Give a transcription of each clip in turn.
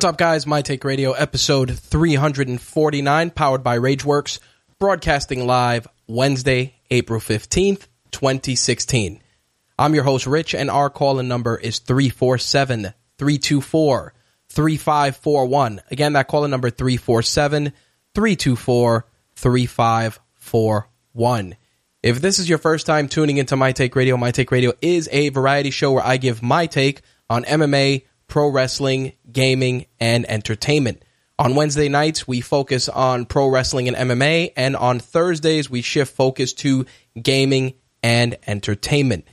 What's up, guys? My Take Radio, episode 349, powered by Rageworks, broadcasting live Wednesday, April 15th, 2016. I'm your host, Rich, and our call-in number is 347 324 3541. Again, that call-in number 347 324 3541. If this is your first time tuning into My Take Radio, My Take Radio is a variety show where I give my take on MMA, pro wrestling, gaming, and entertainment. On Wednesday nights, we focus on pro wrestling and MMA, and on Thursdays, we shift focus to gaming and entertainment.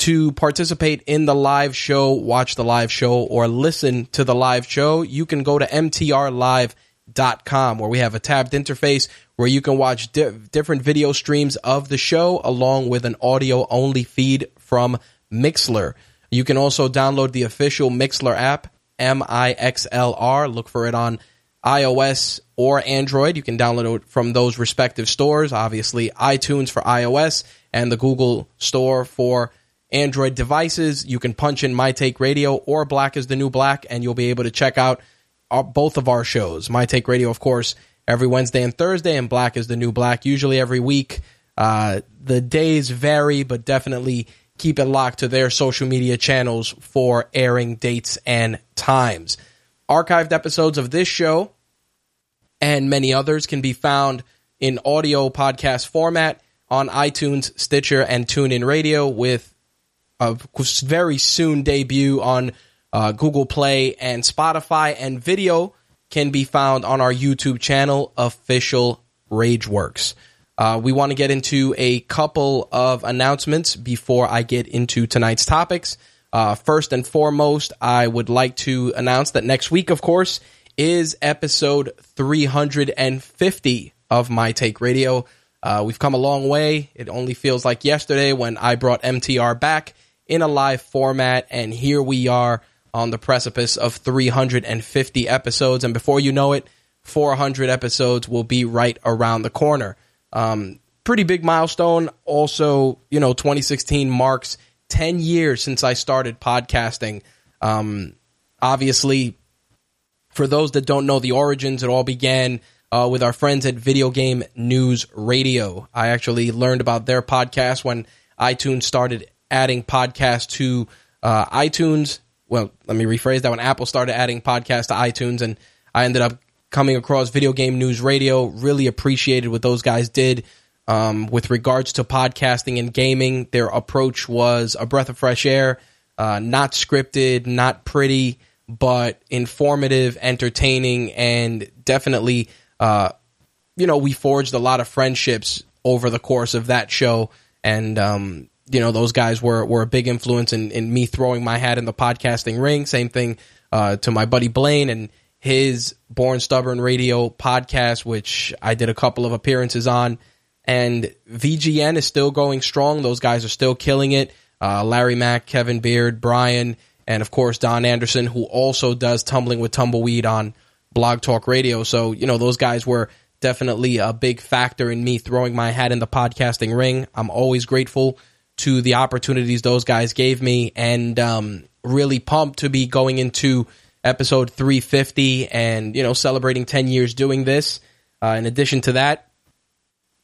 To participate in the live show, watch the live show, or listen to the live show, you can go to mtrlive.com where we have a tabbed interface where you can watch di- different video streams of the show along with an audio only feed from Mixlr. You can also download the official Mixlr app, M I X L R. Look for it on iOS or Android. You can download it from those respective stores. Obviously, iTunes for iOS and the Google Store for Android devices. You can punch in My Take Radio or Black is the New Black, and you'll be able to check out our, both of our shows. My Take Radio, of course, every Wednesday and Thursday, and Black is the New Black, usually every week. Uh, the days vary, but definitely keep it locked to their social media channels for airing dates and times. Archived episodes of this show and many others can be found in audio podcast format on iTunes, Stitcher, and TuneIn Radio with a very soon debut on uh, Google Play and Spotify. And video can be found on our YouTube channel, Official Rageworks. Uh, we want to get into a couple of announcements before I get into tonight's topics. Uh, first and foremost, I would like to announce that next week, of course, is episode 350 of My Take Radio. Uh, we've come a long way. It only feels like yesterday when I brought MTR back in a live format, and here we are on the precipice of 350 episodes. And before you know it, 400 episodes will be right around the corner. Um, pretty big milestone. Also, you know, 2016 marks 10 years since I started podcasting. Um, obviously, for those that don't know the origins, it all began uh, with our friends at Video Game News Radio. I actually learned about their podcast when iTunes started adding podcasts to uh, iTunes. Well, let me rephrase that when Apple started adding podcasts to iTunes, and I ended up coming across Video Game News Radio. Really appreciated what those guys did um, with regards to podcasting and gaming. Their approach was a breath of fresh air, uh, not scripted, not pretty, but informative, entertaining, and definitely, uh, you know, we forged a lot of friendships over the course of that show. And, um, you know, those guys were, were a big influence in, in me throwing my hat in the podcasting ring. Same thing uh, to my buddy Blaine and his Born Stubborn Radio podcast, which I did a couple of appearances on. And VGN is still going strong. Those guys are still killing it. Uh, Larry Mack, Kevin Beard, Brian, and of course Don Anderson, who also does Tumbling with Tumbleweed on Blog Talk Radio. So, you know, those guys were definitely a big factor in me throwing my hat in the podcasting ring. I'm always grateful to the opportunities those guys gave me and um, really pumped to be going into episode 350 and, you know, celebrating 10 years doing this. Uh, in addition to that,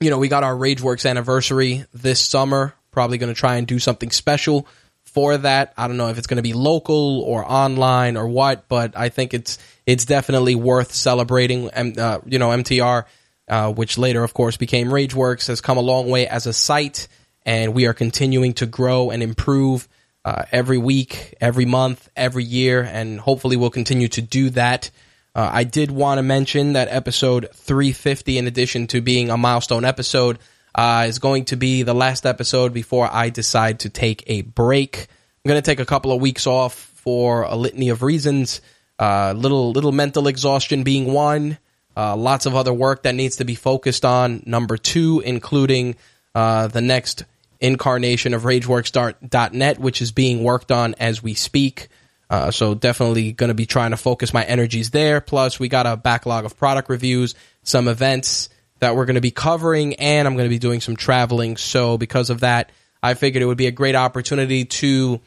you know, we got our Rageworks anniversary this summer. Probably going to try and do something special for that. I don't know if it's going to be local or online or what, but I think it's it's definitely worth celebrating. And uh, you know, MTR, uh, which later, of course, became Rageworks, has come a long way as a site, and we are continuing to grow and improve uh, every week, every month, every year, and hopefully we'll continue to do that. Uh, I did want to mention that episode 350, in addition to being a milestone episode, uh, is going to be the last episode before I decide to take a break. I'm going to take a couple of weeks off for a litany of reasons. Uh, little little mental exhaustion being one. Uh, lots of other work that needs to be focused on. Number two, including uh, the next incarnation of RageWorks.net, which is being worked on as we speak. Uh, so definitely going to be trying to focus my energies there. Plus, we got a backlog of product reviews, some events that we're going to be covering, and I'm going to be doing some traveling. So because of that, I figured it would be a great opportunity to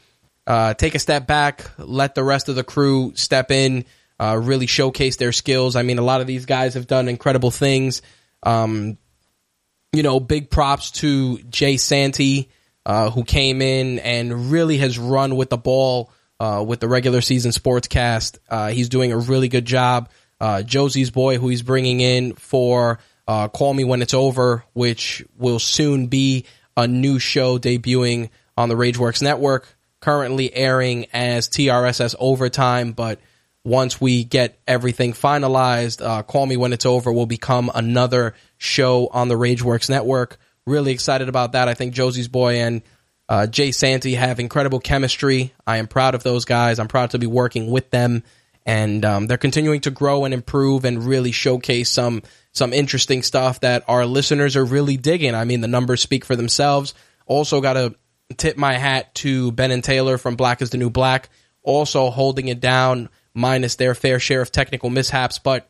uh, take a step back, let the rest of the crew step in, uh, really showcase their skills. I mean, a lot of these guys have done incredible things. Um, you know, big props to Jay Santy, uh, who came in and really has run with the ball uh, with the regular season sportscast. Uh, he's doing a really good job. Uh, Josie's boy, who he's bringing in for uh, Call Me When It's Over, which will soon be a new show debuting on the Rageworks Network, currently airing as TRSS Overtime, but once we get everything finalized, uh, Call Me When It's Over will become another show on the Rageworks Network. Really excited about that. I think Josie's boy and uh, Jay Santy have incredible chemistry. I am proud of those guys. I'm proud to be working with them, and um, they're continuing to grow and improve and really showcase some some interesting stuff that our listeners are really digging. I mean, the numbers speak for themselves. Also, got to tip my hat to Ben and Taylor from Black is the New Black, also holding it down, minus their fair share of technical mishaps, but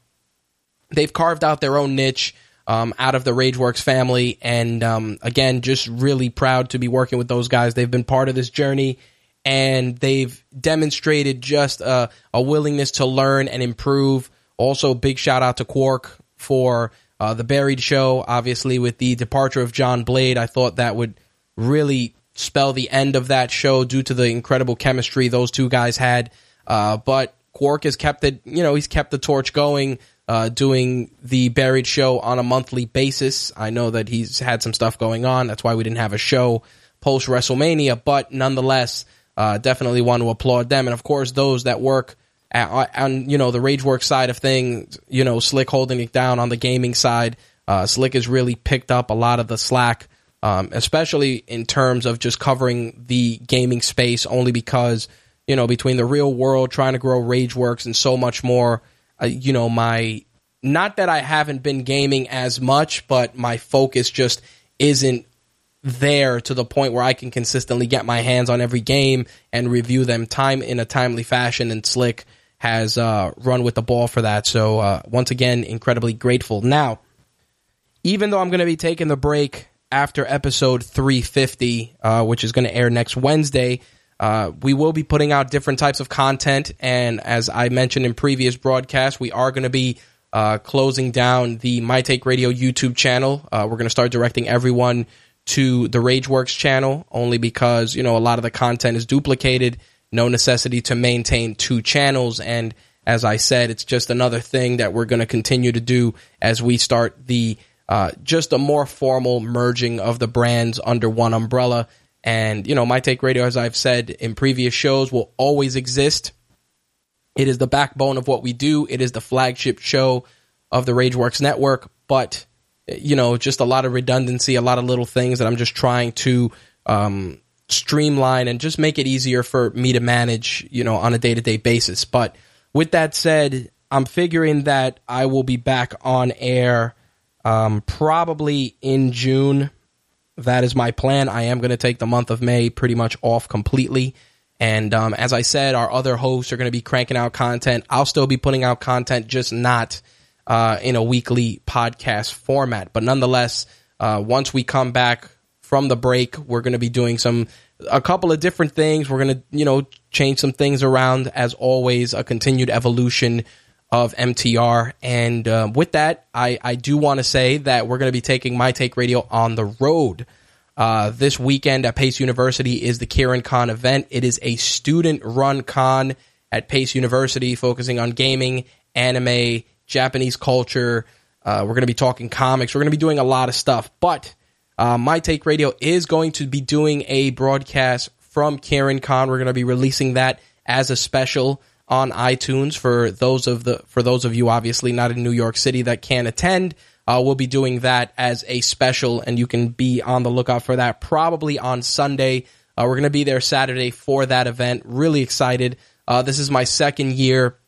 they've carved out their own niche um, out of the Rageworks family. And um, again, just really proud to be working with those guys. They've been part of this journey and they've demonstrated just a, a willingness to learn and improve. Also, big shout out to Quark for uh, the Buried show. Obviously, with the departure of John Blade, I thought that would really spell the end of that show due to the incredible chemistry those two guys had. Uh, but Quark has kept it, you know, he's kept the torch going uh, doing the Buried show on a monthly basis. I know that he's had some stuff going on. That's why we didn't have a show post WrestleMania, but nonetheless, uh, definitely want to applaud them. And of course, those that work at, on you know the RageWorks side of things. You know, Slick holding it down on the gaming side. Uh, Slick has really picked up a lot of the slack, um, especially in terms of just covering the gaming space. Only because you know between the real world trying to grow RageWorks and so much more uh, you know, my not that I haven't been gaming as much, but my focus just isn't there to the point where I can consistently get my hands on every game and review them time in a timely fashion. And Slick has uh, run with the ball for that. So uh, once again, incredibly grateful. Now, even though I'm going to be taking the break after episode 350, uh, which is going to air next Wednesday, uh, we will be putting out different types of content, and as I mentioned in previous broadcasts, we are going to be uh, closing down the My Take Radio YouTube channel. Uh, we're going to start directing everyone to the RageWorks channel, only because you know a lot of the content is duplicated. No necessity to maintain two channels, and as I said, it's just another thing that we're going to continue to do as we start the uh, just a more formal merging of the brands under one umbrella. And, you know, My Take Radio, as I've said in previous shows, will always exist. It is the backbone of what we do. It is the flagship show of the Rageworks network, but, you know, just a lot of redundancy, a lot of little things that I'm just trying to um, streamline and just make it easier for me to manage, you know, on a day to day basis. But with that said, I'm figuring that I will be back on air um, probably in June that is my plan. I am going to take the month of May pretty much off completely. And um, as I said, our other hosts are going to be cranking out content. I'll still be putting out content, just not uh, in a weekly podcast format. But nonetheless, uh, once we come back from the break, we're going to be doing some a couple of different things. We're going to you know change some things around as always. A continued evolution of MTR. And uh, with that, I, I do want to say that we're going to be taking My Take Radio on the road. Uh, this weekend at Pace University is the Qirin Con event. It is a student run con at Pace University focusing on gaming, anime, Japanese culture. Uh, we're going to be talking comics. We're going to be doing a lot of stuff. But uh, My Take Radio is going to be doing a broadcast from Qirin Con. We're going to be releasing that as a special on iTunes for those of the for those of you obviously not in New York City that can't attend. Uh, we'll be doing that as a special, and you can be on the lookout for that probably on Sunday. Uh, we're going to be there Saturday for that event. Really excited. Uh, this is my second year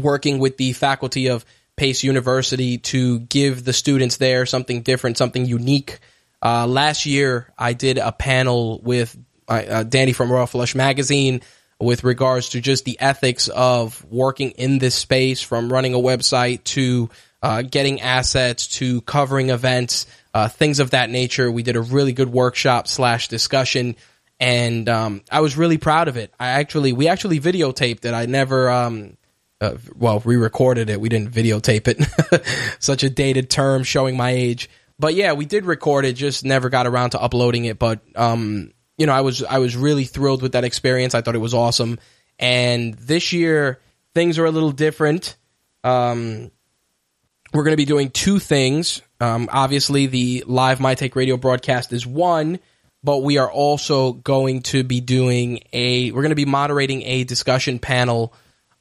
working with the faculty of Pace University to give the students there something different, something unique. Uh, last year, I did a panel with uh, uh, Danny from Royal Flush Magazine with regards to just the ethics of working in this space from running a website to uh, getting assets to covering events, uh, things of that nature. We did a really good workshop slash discussion, and um, I was really proud of it. I actually, we actually videotaped it. I never, um, uh, well, we recorded it. We didn't videotape it. Such a dated term, showing my age. But yeah, we did record it. Just never got around to uploading it. But um, you know, I was I was really thrilled with that experience. I thought it was awesome. And this year things are a little different. Um, we're going to be doing two things. Um, obviously, the live My Take Radio broadcast is one, but we are also going to be doing a. We're going to be moderating a discussion panel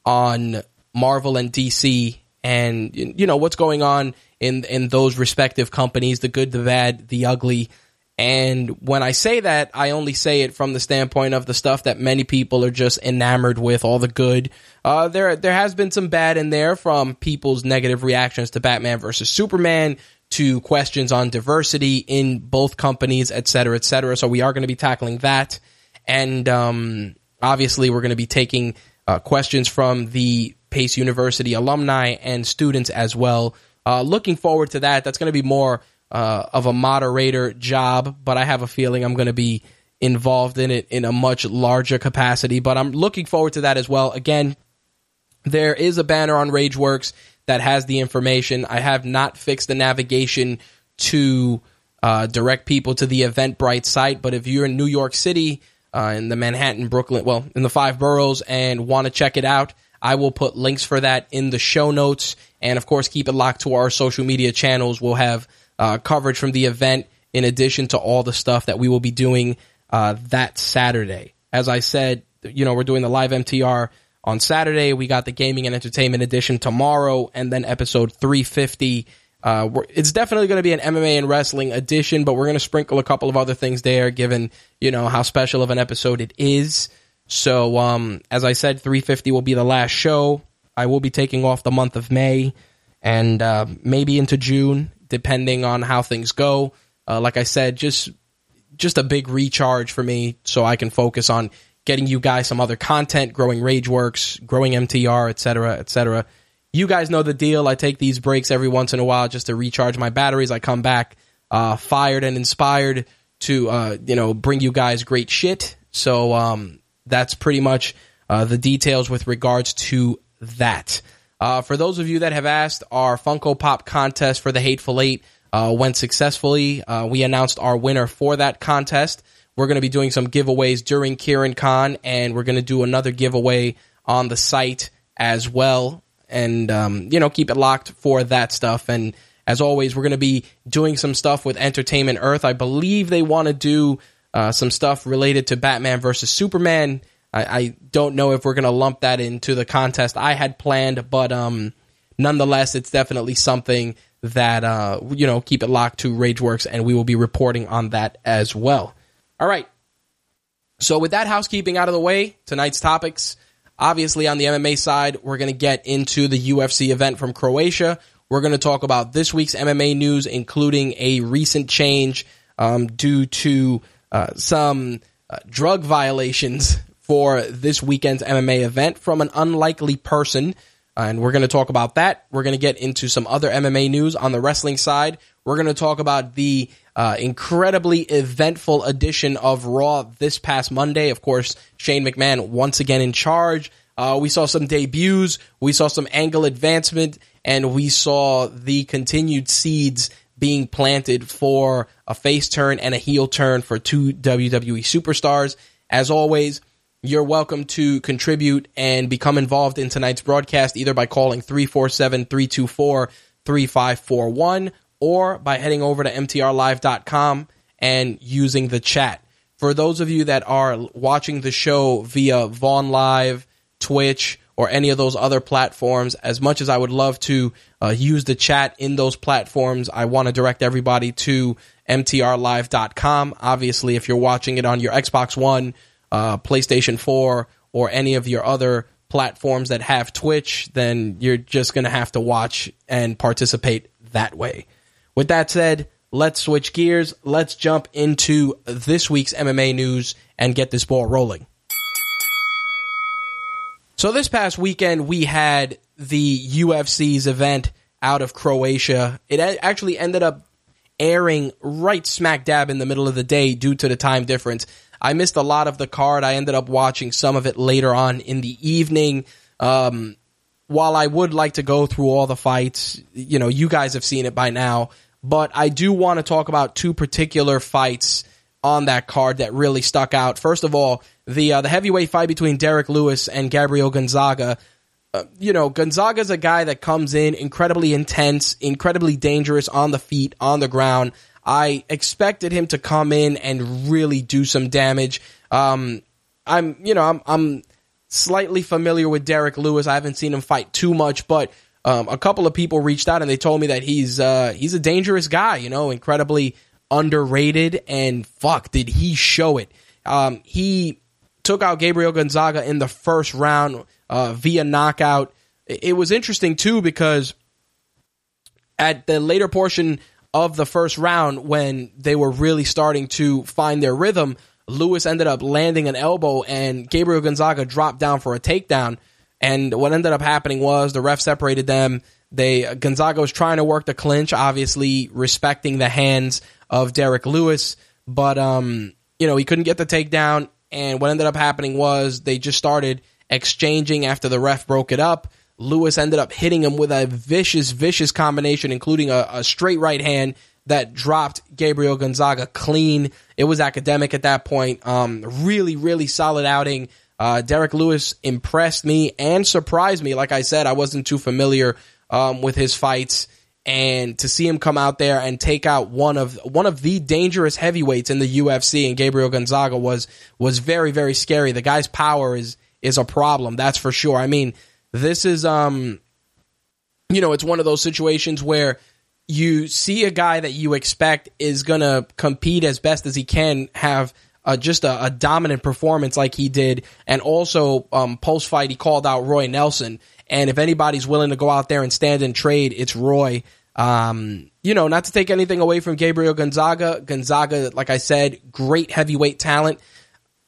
on Marvel and DC, and you know what's going on in in those respective companies, the good, the bad, the ugly. And when I say that, I only say it from the standpoint of the stuff that many people are just enamored with, all the good. Uh, there, there has been some bad in there from people's negative reactions to Batman versus Superman to questions on diversity in both companies, et cetera, et cetera. So we are going to be tackling that. And, um, obviously we're going to be taking, uh, questions from the Pace University alumni and students as well. Uh, looking forward to that. That's going to be more, uh, of a moderator job, but I have a feeling I'm going to be involved in it in a much larger capacity. But I'm looking forward to that as well. Again, there is a banner on RageWorks that has the information. I have not fixed the navigation to uh, direct people to the Eventbrite site, but if you're in New York City, uh, in the Manhattan, Brooklyn, well, in the five boroughs, and want to check it out, I will put links for that in the show notes. And of course, keep it locked to our social media channels. We'll have uh, coverage from the event in addition to all the stuff that we will be doing uh, that Saturday. As I said, you know, we're doing the live MTR on Saturday. We got the gaming and entertainment edition tomorrow, and then episode 350. Uh, it's definitely going to be an MMA and wrestling edition, but we're going to sprinkle a couple of other things there, given you know how special of an episode it is. So, um, as I said, 350 will be the last show. I will be taking off the month of May and uh, maybe into June depending on how things go. Uh, like I said, just just a big recharge for me, so I can focus on getting you guys some other content, growing RageWorks, growing MTR, etc., etc. You guys know the deal. I take these breaks every once in a while just to recharge my batteries. I come back uh, fired and inspired to uh, you know bring you guys great shit. So um, that's pretty much uh, the details with regards to that. Uh, for those of you that have asked, our Funko Pop contest for the Hateful Eight uh, went successfully. Uh, we announced our winner for that contest. We're going to be doing some giveaways during Qirin Con, and we're going to do another giveaway on the site as well. And, um, you know, keep it locked for that stuff. And as always, we're going to be doing some stuff with Entertainment Earth. I believe they want to do uh, some stuff related to Batman versus Superman. I, I don't know if we're going to lump that into the contest I had planned, but um, nonetheless, it's definitely something that uh, you know keep it locked to RageWorks, and we will be reporting on that as well. All right. So with that housekeeping out of the way, tonight's topics. Obviously, on the MMA side, we're going to get into the UFC event from Croatia. We're going to talk about this week's MMA news, including a recent change um, due to uh, some uh, drug violations for this weekend's MMA event from an unlikely person. and we're going to talk about that. We're going to get into some other MMA news on the wrestling side. We're going to talk about the uh, incredibly eventful edition of Raw this past Monday. Of course, Shane McMahon once again in charge. Uh, we saw some debuts, we saw some angle advancement, and we saw the continued seeds being planted for a face turn and a heel turn for two WWE superstars. As always, you're welcome to contribute and become involved in tonight's broadcast either by calling 347 324 3541 or by heading over to mtrlive.com and using the chat. For those of you that are watching the show via Vaughn Live, Twitch, or any of those other platforms, as much as I would love to uh, use the chat in those platforms, I want to direct everybody to mtrlive.com. Obviously, if you're watching it on your Xbox One, uh, PlayStation 4, or any of your other platforms that have Twitch, then you're just going to have to watch and participate that way. With that said, let's switch gears. Let's jump into this week's MMA news and get this ball rolling. So this past weekend we had the UFC's event out of Croatia. It actually ended up airing right smack dab in the middle of the day due to the time difference. I missed a lot of the card. I ended up watching some of it later on in the evening. Um, while I would like to go through all the fights, you know, you guys have seen it by now, but I do want to talk about two particular fights on that card that really stuck out. First of all, the uh, the heavyweight fight between Derrick Lewis and Gabriel Gonzaga. Uh, you know, Gonzaga's a guy that comes in incredibly intense, incredibly dangerous on the feet, on the ground. I expected him to come in and really do some damage. Um, I'm, you know, I'm, I'm slightly familiar with Derrick Lewis. I haven't seen him fight too much, but um, a couple of people reached out and they told me that he's uh, he's a dangerous guy. You know, incredibly underrated, and fuck, did he show it? Um, he took out Gabriel Gonzaga in the first round uh, via knockout. It was interesting too because at the later portion of the first round, when they were really starting to find their rhythm, Lewis ended up landing an elbow and Gabriel Gonzaga dropped down for a takedown. And what ended up happening was the ref separated them. They Gonzaga was trying to work the clinch, obviously respecting the hands of Derrick Lewis, but um, you know he couldn't get the takedown. And what ended up happening was they just started exchanging after the ref broke it up. Lewis ended up hitting him with a vicious, vicious combination, including a, a straight right hand that dropped Gabriel Gonzaga clean. It was academic at that point. Um, really, really solid outing. Uh, Derrick Lewis impressed me and surprised me. Like I said, I wasn't too familiar um, with his fights, and to see him come out there and take out one of one of the dangerous heavyweights in the UFC, and Gabriel Gonzaga was was very, very scary. The guy's power is is a problem, that's for sure. I mean, this is um, you know, it's one of those situations where you see a guy that you expect is gonna compete as best as he can, have uh, just a, a, dominant performance like he did, and also um, post fight he called out Roy Nelson. And if anybody's willing to go out there and stand and trade, it's Roy. Um, you know, not to take anything away from Gabriel Gonzaga. Gonzaga, like I said, great heavyweight talent.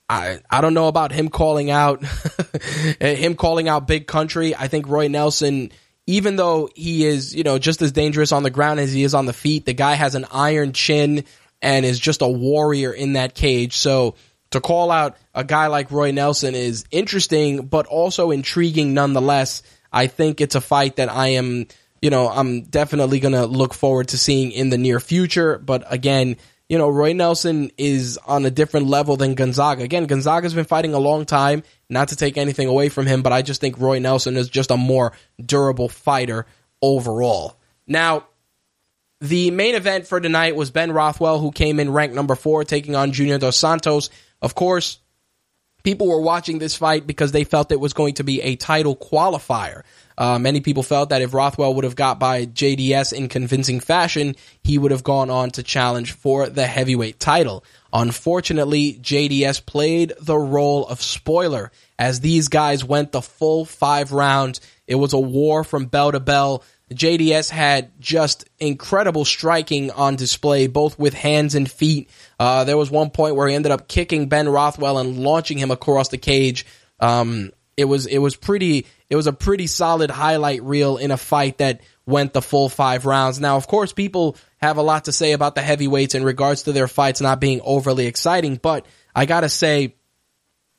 I I don't know about him calling out eh, him calling out big country. I think Roy Nelson, even though he is, you know, just as dangerous on the ground as he is on the feet, the guy has an iron chin and is just a warrior in that cage. So to call out a guy like Roy Nelson is interesting, but also intriguing nonetheless. I think it's a fight that I am, you know, I'm definitely going to look forward to seeing in the near future. But again, you know, Roy Nelson is on a different level than Gonzaga. Again, Gonzaga's been fighting a long time, not to take anything away from him, but I just think Roy Nelson is just a more durable fighter overall. Now, the main event for tonight was Ben Rothwell, who came in ranked number four, taking on Junior Dos Santos. Of course, people were watching this fight because they felt it was going to be a title qualifier. Uh, many people felt that if Rothwell would have got by JDS in convincing fashion, he would have gone on to challenge for the heavyweight title. Unfortunately, JDS played the role of spoiler as these guys went the full five rounds. It was a war from bell to bell. JDS had just incredible striking on display, both with hands and feet. Uh, there was one point where he ended up kicking Ben Rothwell and launching him across the cage. Um, it was it was pretty it was a pretty solid highlight reel in a fight that went the full five rounds. Now, of course, people have a lot to say about the heavyweights in regards to their fights not being overly exciting, but I gotta say,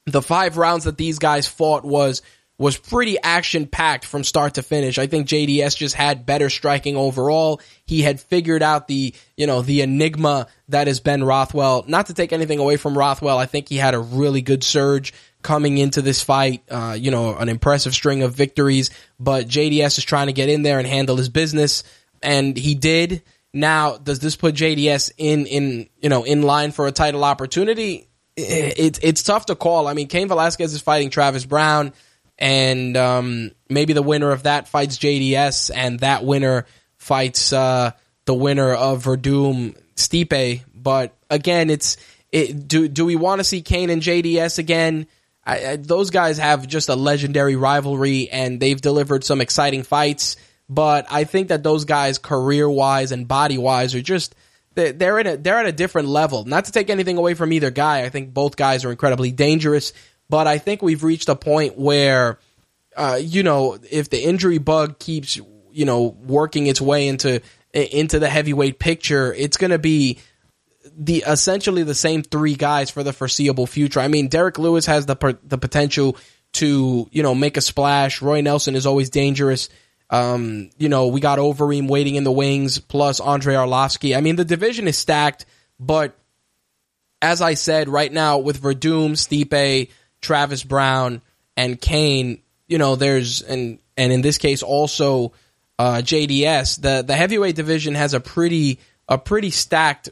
the five rounds that these guys fought was was pretty action packed from start to finish. I think JDS just had better striking overall. He had figured out the, you know, the enigma that is Ben Rothwell. Not to take anything away from Rothwell, I think he had a really good surge coming into this fight, uh, you know, an impressive string of victories, but JDS is trying to get in there and handle his business and he did. Now, does this put JDS in in, you know, in line for a title opportunity? It's it's tough to call. I mean, Cain Velasquez is fighting Travis Browne and um, maybe the winner of that fights JDS, and that winner fights uh, the winner of Werdum Stipe. But again, it's it, do do we want to see Cain and JDS again? I, I, those guys have just a legendary rivalry, and they've delivered some exciting fights. But I think that those guys, career wise and body wise, are just they're in a they're at a different level. Not to take anything away from either guy, I think both guys are incredibly dangerous. But I think we've reached a point where, uh, you know, if the injury bug keeps, you know, working its way into into the heavyweight picture, it's going to be the essentially the same three guys for the foreseeable future. I mean, Derrick Lewis has the the potential to you know make a splash. Roy Nelson is always dangerous. Um, you know, we got Overeem waiting in the wings, plus Andre Arlovski. I mean, the division is stacked, but as I said, right now with Werdum, Stipe, Travis Browne and Cain, you know, there's and and in this case also uh, JDS. The the heavyweight division has a pretty a pretty stacked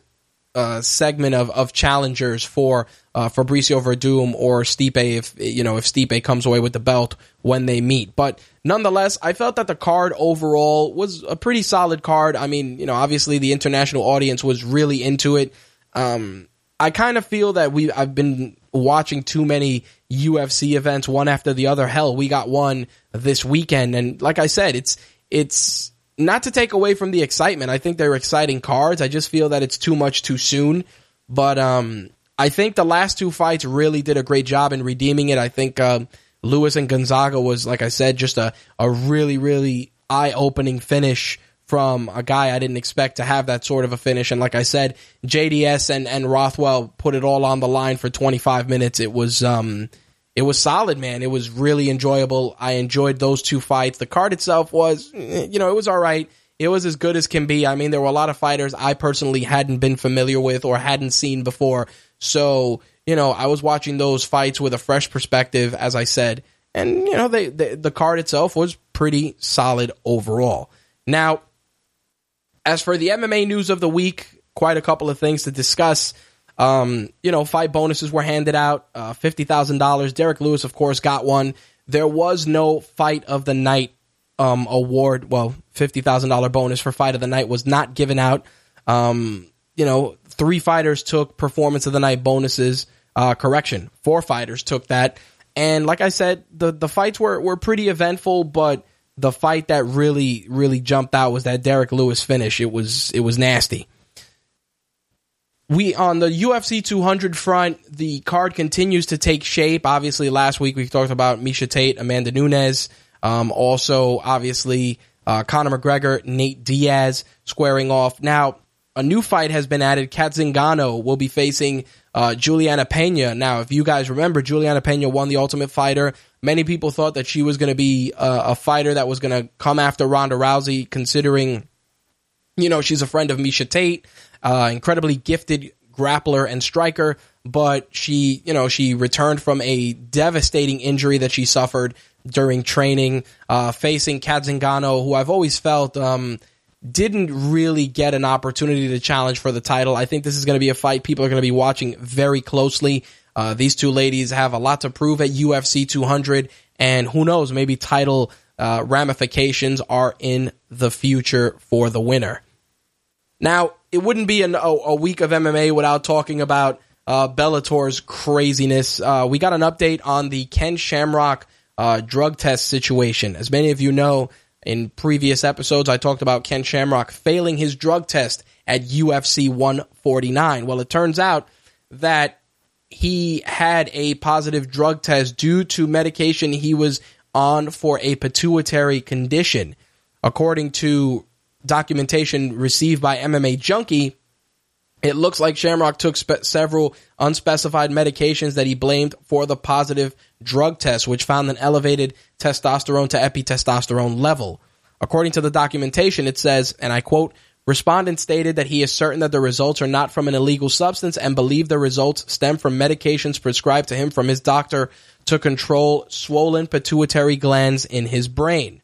uh, segment of, of challengers for uh, Fabricio Werdum or Stipe if you know if Stipe comes away with the belt when they meet. But nonetheless, I felt that the card overall was a pretty solid card. I mean, you know, obviously the international audience was really into it. Um, I kind of feel that we I've been watching too many UFC events one after the other. Hell, we got one this weekend, and like I said, it's it's not to take away from the excitement. I think they're exciting cards. I just feel that it's too much too soon. But um, I think the last two fights really did a great job in redeeming it. I think um, Lewis and Gonzaga was, like I said, just a a really really eye opening finish from a guy I didn't expect to have that sort of a finish. And like I said, JDS and, and Rothwell put it all on the line for 25 minutes. It was, um, it was solid, man. It was really enjoyable. I enjoyed those two fights. The card itself was, eh, you know, it was all right. It was as good as can be. I mean, there were a lot of fighters I personally hadn't been familiar with or hadn't seen before. So, you know, I was watching those fights with a fresh perspective, as I said. And, you know, they, they the card itself was pretty solid overall. Now, as for the MMA news of the week, quite a couple of things to discuss. Um, you know, fight bonuses were handed out, uh, $50,000. Derrick Lewis, of course, got one. There was no fight of the night um, award. Well, $50,000 bonus for fight of the night was not given out. Um, you know, three fighters took performance of the night bonuses. Uh, correction, four fighters took that. And like I said, the, the fights were, were pretty eventful, but the fight that really really jumped out was that Derrick Lewis finish. It was it was nasty. We on the UFC 200 front, the card continues to take shape. Obviously, last week we talked about Miesha Tate, Amanda Nunes. Um, also, obviously, uh, Conor McGregor, Nate Diaz squaring off. Now, a new fight has been added. Cat Zingano will be facing uh, Juliana Pena. Now, if you guys remember, Juliana Pena won the Ultimate Fighter. Many people thought that she was going to be a, a fighter that was going to come after Ronda Rousey, considering, you know, she's a friend of Miesha Tate, uh, incredibly gifted grappler and striker. But she, you know, she returned from a devastating injury that she suffered during training, uh, facing Cat Zingano, who I've always felt, um, didn't really get an opportunity to challenge for the title. I think this is going to be a fight people are going to be watching very closely. Uh, these two ladies have a lot to prove at UFC 200, and who knows, maybe title uh, ramifications are in the future for the winner. Now, it wouldn't be an, a, a, week of MMA without talking about uh, Bellator's craziness. Uh, we got an update on the Ken Shamrock uh, drug test situation. As many of you know, in previous episodes, I talked about Ken Shamrock failing his drug test at UFC 149. Well, it turns out that he had a positive drug test due to medication he was on for a pituitary condition. According to documentation received by MMA Junkie, it looks like Shamrock took spe- several unspecified medications that he blamed for the positive drug test, which found an elevated testosterone to epitestosterone level. According to the documentation, it says, and I quote, Respondent stated that he is certain that the results are not from an illegal substance and believe the results stem from medications prescribed to him from his doctor to control swollen pituitary glands in his brain.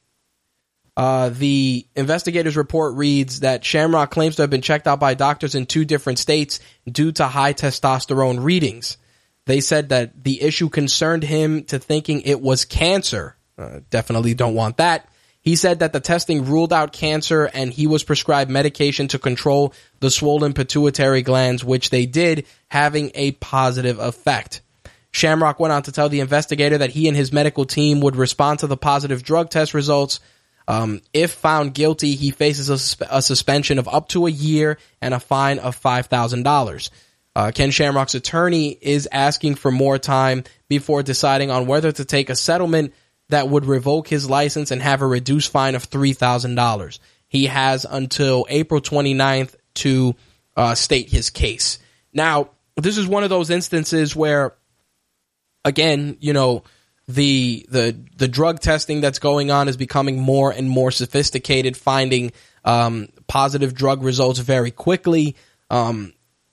Uh, the investigators report reads that Shamrock claims to have been checked out by doctors in two different states due to high testosterone readings. They said that the issue concerned him to thinking it was cancer. Uh, definitely don't want that. He said that the testing ruled out cancer and he was prescribed medication to control the swollen pituitary glands, which they did, having a positive effect. Shamrock went on to tell the investigator that he and his medical team would respond to the positive drug test results. Um, if found guilty, he faces a, a, suspension of up to a year and a fine of $5,000. Uh, Ken Shamrock's attorney is asking for more time before deciding on whether to take a settlement that would revoke his license and have a reduced fine of $3,000. He has until April 29th to uh, state his case. Now, this is one of those instances where, again, you know, the the the drug testing that's going on is becoming more and more sophisticated, finding um, positive drug results very quickly. Um,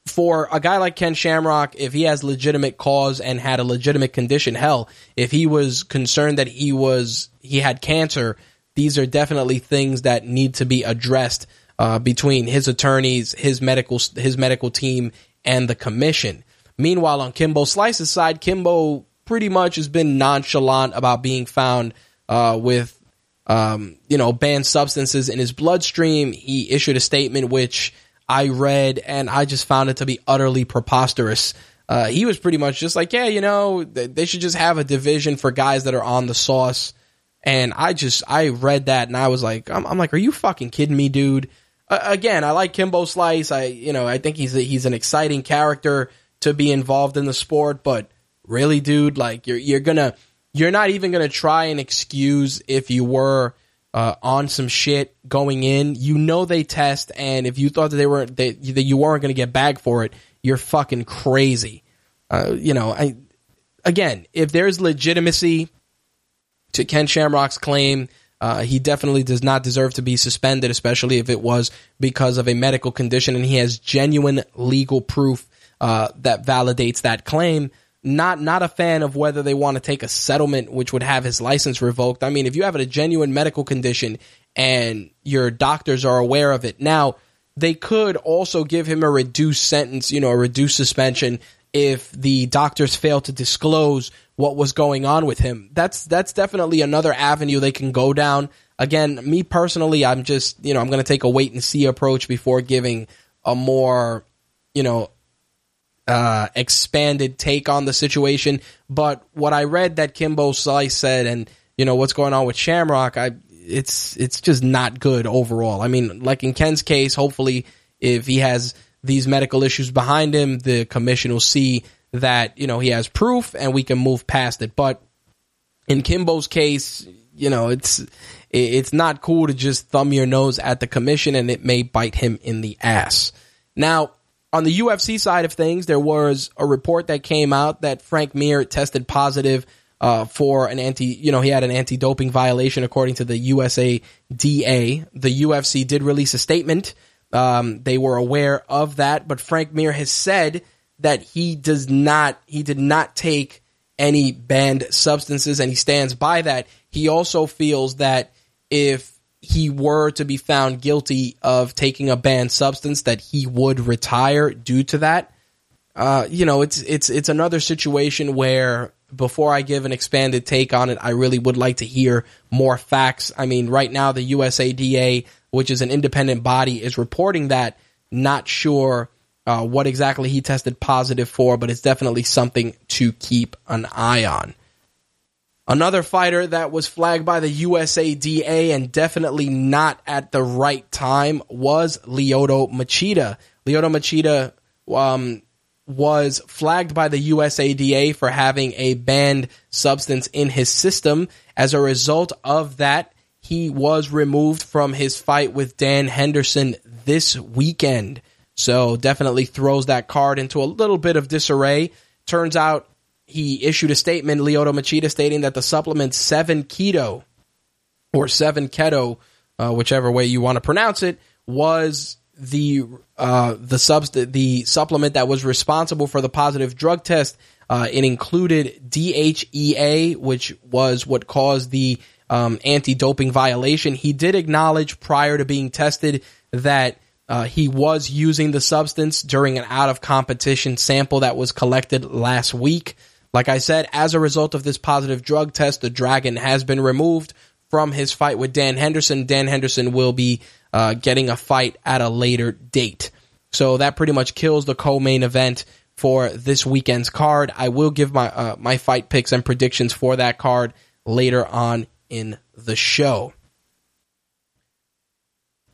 for a guy like Ken Shamrock, if he has legitimate cause and had a legitimate condition, hell, if he was concerned that he was he had cancer, these are definitely things that need to be addressed uh, between his attorneys, his medical his medical team, and the commission. Meanwhile, on Kimbo Slice's side, Kimbo pretty much has been nonchalant about being found uh, with um, you know banned substances in his bloodstream. He issued a statement which I read, and I just found it to be utterly preposterous. Uh, he was pretty much just like, yeah, you know, they should just have a division for guys that are on the sauce. And I just, I read that and I was like, I'm, I'm like, are you fucking kidding me, dude? Uh, again, I like Kimbo Slice. I, you know, I think he's a, he's an exciting character to be involved in the sport, but really, dude, like you're, you're gonna, you're not even gonna try and excuse if you were uh, on some shit going in. You know they test, and if you thought that they were they, that you weren't going to get bagged for it, you're fucking crazy. Uh, you know, I again, if there's legitimacy to Ken Shamrock's claim, uh, he definitely does not deserve to be suspended, especially if it was because of a medical condition, and he has genuine legal proof uh, that validates that claim not not a fan of whether they want to take a settlement which would have his license revoked. I mean, if you have a genuine medical condition and your doctors are aware of it, now they could also give him a reduced sentence, you know, a reduced suspension if the doctors fail to disclose what was going on with him. That's that's definitely another avenue they can go down. Again, me personally, I'm just, you know, I'm going to take a wait and see approach before giving a more, you know, uh, expanded take on the situation. But what I read that Kimbo Slice said, and you know what's going on with Shamrock, I it's it's just not good overall. I mean, like in Ken's case, hopefully, if he has these medical issues behind him, the commission will see that you know he has proof, and we can move past it. But in Kimbo's case, you know it's it's not cool to just thumb your nose at the commission, and it may bite him in the ass. Now, on the UFC side of things, there was a report that came out that Frank Mir tested positive uh, for an anti, you know, he had an anti-doping violation according to the USA DA. The UFC did release a statement. Um, they were aware of that, but Frank Mir has said that he does not, he did not take any banned substances, and he stands by that. He also feels that if he were to be found guilty of taking a banned substance, that he would retire due to that. Uh, you know, it's it's it's another situation where before I give an expanded take on it, I really would like to hear more facts. I mean, right now the USADA, which is an independent body, is reporting that. Not sure uh, what exactly he tested positive for, but it's definitely something to keep an eye on. Another fighter that was flagged by the USADA and definitely not at the right time was Lyoto Machida. Lyoto Machida um, was flagged by the USADA for having a banned substance in his system. As a result of that, he was removed from his fight with Dan Henderson this weekend. So definitely throws that card into a little bit of disarray. Turns out he issued a statement, Lyoto Machida, stating that the supplement 7 Keto or 7 Keto, uh, whichever way you want to pronounce it, was the uh, the subst- the supplement that was responsible for the positive drug test. Uh, it included DHEA, which was what caused the um, anti-doping violation. He did acknowledge prior to being tested that uh, he was using the substance during an out of competition sample that was collected last week. Like I said, as a result of this positive drug test, the Dragon has been removed from his fight with Dan Henderson. Dan Henderson will be uh, getting a fight at a later date. So that pretty much kills the co-main event for this weekend's card. I will give my uh, my fight picks and predictions for that card later on in the show.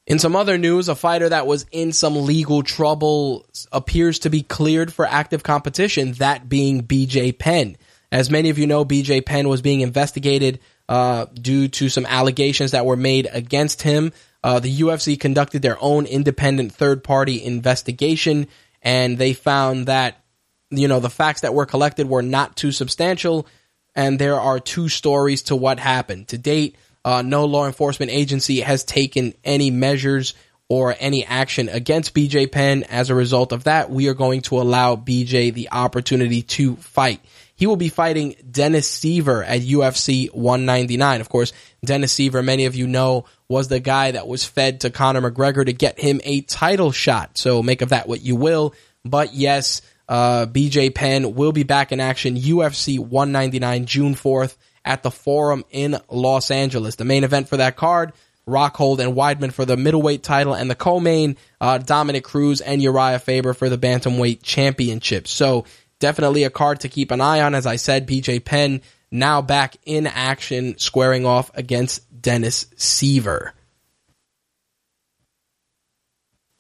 In some other news, a fighter that was in some legal trouble appears to be cleared for active competition, that being BJ Penn. As many of you know, BJ Penn was being investigated uh, due to some allegations that were made against him. Uh, the UFC conducted their own independent third party investigation and they found that, you know, the facts that were collected were not too substantial. And there are two stories to what happened. To date, uh, no law enforcement agency has taken any measures or any action against BJ Penn. As a result of that, we are going to allow BJ the opportunity to fight. He will be fighting Dennis Siver at UFC 199. Of course, Dennis Siver, many of you know, was the guy that was fed to Conor McGregor to get him a title shot. So make of that what you will. But yes, uh, BJ Penn will be back in action UFC 199 June 4th at the Forum in Los Angeles. The main event for that card, Rockhold and Weidman for the middleweight title, and the co-main, uh, Dominick Cruz and Uriah Faber for the bantamweight championship. So definitely a card to keep an eye on. As I said, BJ Penn now back in action, squaring off against Dennis Siver.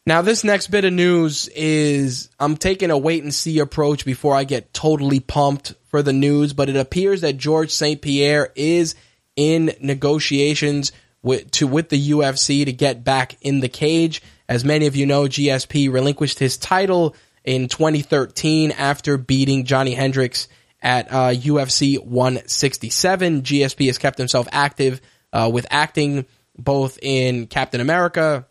Now, this next bit of news is I'm taking a wait and see approach before I get totally pumped for the news, but it appears that George St. Pierre is in negotiations with, to, with the UFC to get back in the cage. As many of you know, GSP relinquished his title in 2013 after beating Johnny Hendricks at uh, UFC 167. GSP has kept himself active uh, with acting both in Captain America,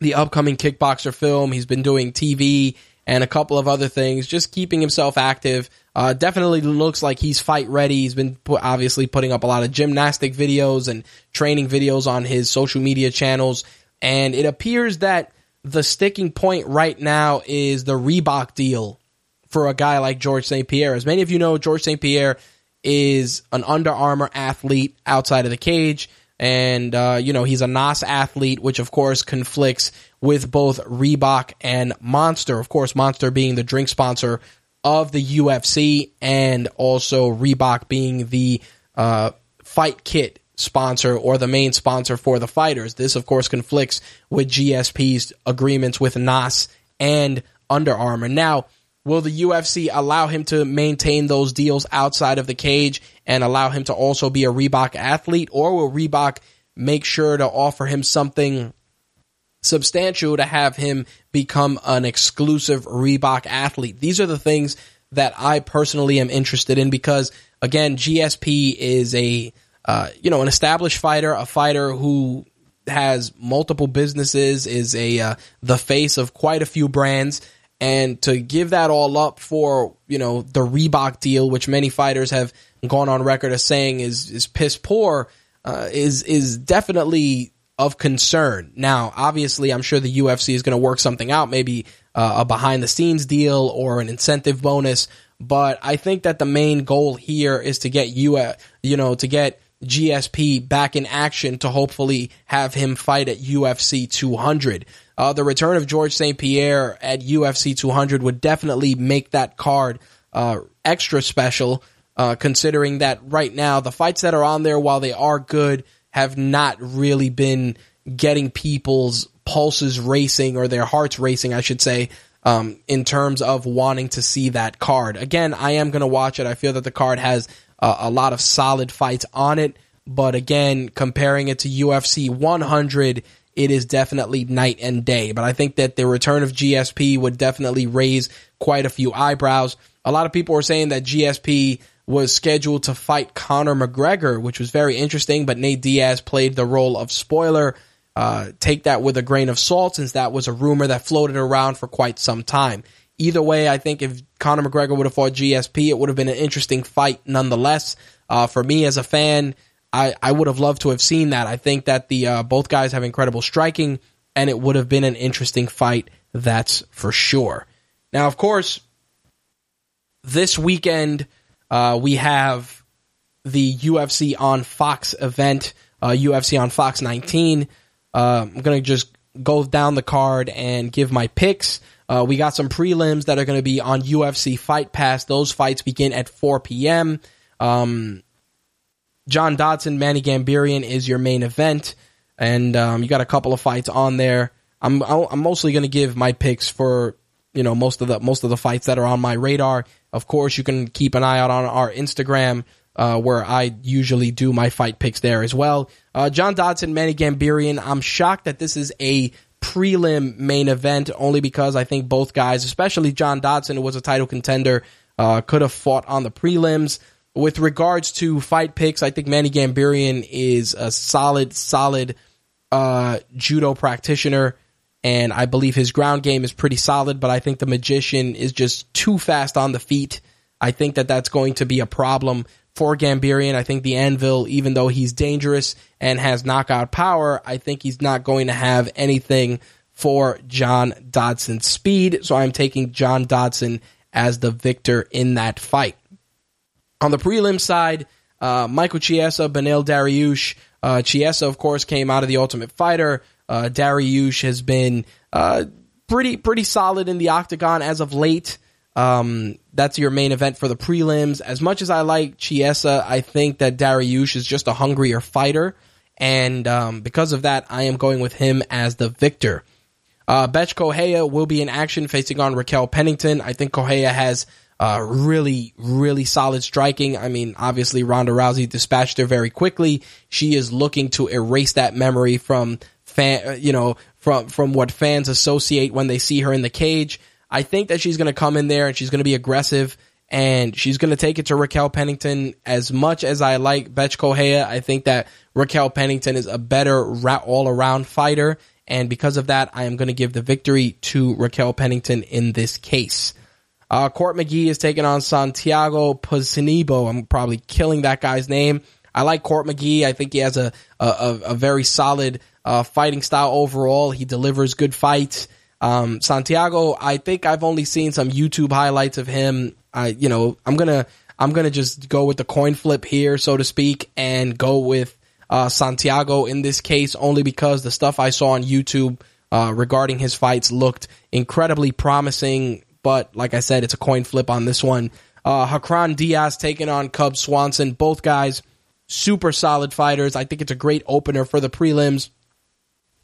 the upcoming Kickboxer film. He's been doing TV and a couple of other things, just keeping himself active. Uh, definitely looks like he's fight ready. He's been put, obviously putting up a lot of gymnastic videos and training videos on his social media channels. And it appears that the sticking point right now is the Reebok deal for a guy like George St. Pierre. As many of you know, George St. Pierre is an Under Armour athlete outside of the cage. And, uh, you know, he's a NOS athlete, which of course conflicts with both Reebok and Monster. Of course, Monster being the drink sponsor of the UFC and also Reebok being the uh, fight kit sponsor or the main sponsor for the fighters. This, of course, conflicts with GSP's agreements with NOS and Under Armour. Now, will the UFC allow him to maintain those deals outside of the cage and allow him to also be a Reebok athlete, or will Reebok make sure to offer him something substantial to have him become an exclusive Reebok athlete? These are the things that I personally am interested in because, again, GSP is a uh, you know, an established fighter, a fighter who has multiple businesses, is a uh, the face of quite a few brands, and to give that all up for you know the Reebok deal, which many fighters have gone on record as saying is is piss poor, uh, is is definitely of concern. Now, obviously, I'm sure the UFC is going to work something out, maybe uh, a behind the scenes deal or an incentive bonus. But I think that the main goal here is to get you, you know, to get GSP back in action to hopefully have him fight at UFC 200. Uh, the return of George St. Pierre at UFC 200 would definitely make that card uh, extra special, uh, considering that right now the fights that are on there, while they are good, have not really been getting people's pulses racing or their hearts racing, I should say. um, in terms of wanting to see that card. Again, I am going to watch it. I feel that the card has uh, a lot of solid fights on it, but again, comparing it to UFC 100, it is definitely night and day. But I think that the return of GSP would definitely raise quite a few eyebrows. A lot of people were saying that GSP was scheduled to fight Conor McGregor, which was very interesting, but Nate Diaz played the role of spoiler. Uh, take that with a grain of salt since that was a rumor that floated around for quite some time. Either way, I think if Conor McGregor would have fought GSP, it would have been an interesting fight nonetheless. Uh, for me as a fan, I, I would have loved to have seen that. I think that the uh, both guys have incredible striking, and it would have been an interesting fight. That's for sure. Now, of course, this weekend uh, we have the UFC on Fox event, uh, UFC on Fox 19. Uh, I'm going to just go down the card and give my picks. Uh, we got some prelims that are going to be on UFC Fight Pass. Those fights begin at 4 p.m. Um, John Dodson, Manny Gamburyan is your main event, and um, you got a couple of fights on there. I'm I'm mostly going to give my picks for you know most of the most of the fights that are on my radar. Of course, you can keep an eye out on our Instagram uh, where I usually do my fight picks there as well. Uh, John Dodson, Manny Gamburyan. I'm shocked that this is a prelim main event only because I think both guys, especially John Dodson, who was a title contender, uh, could have fought on the prelims. With regards to fight picks, I think Manny Gamburyan is a solid, solid uh, judo practitioner and I believe his ground game is pretty solid, but I think the magician is just too fast on the feet. I think that that's going to be a problem for Gamburyan. I think the Anvil, even though he's dangerous and has knockout power, I think he's not going to have anything for John Dodson's speed. So I'm taking John Dodson as the victor in that fight. On the prelim side, uh, Michael Chiesa, Beneil Dariush. Uh, Chiesa, of course, came out of the Ultimate Fighter. Uh, Dariush has been uh, pretty pretty solid in the octagon as of late. Um, that's your main event for the prelims. As much as I like Chiesa, I think that Dariush is just a hungrier fighter, and um, because of that, I am going with him as the victor. Uh, Bethe Correia will be in action facing on Raquel Pennington. I think Correia has uh, really, really solid striking. I mean, obviously Ronda Rousey dispatched her very quickly. She is looking to erase that memory from fan, uh, you know, from from what fans associate when they see her in the cage. I think that she's going to come in there and she's going to be aggressive and she's going to take it to Raquel Pennington. As much as I like Bethe Correia, I think that Raquel Pennington is a better all around fighter. And because of that, I am going to give the victory to Raquel Pennington in this case. Uh, Court McGee is taking on Santiago Ponzinibbio. I'm probably killing that guy's name. I like Court McGee. I think he has a, a, a very solid uh, fighting style overall. He delivers good fights. Um, Santiago, I think I've only seen some YouTube highlights of him. I, you know, I'm gonna, I'm gonna just go with the coin flip here, so to speak, and go with uh, Santiago in this case, only because the stuff I saw on YouTube uh, regarding his fights looked incredibly promising. But like I said, it's a coin flip on this one. Uh, Hacran Dias taking on Cub Swanson. Both guys super solid fighters. I think it's a great opener for the prelims.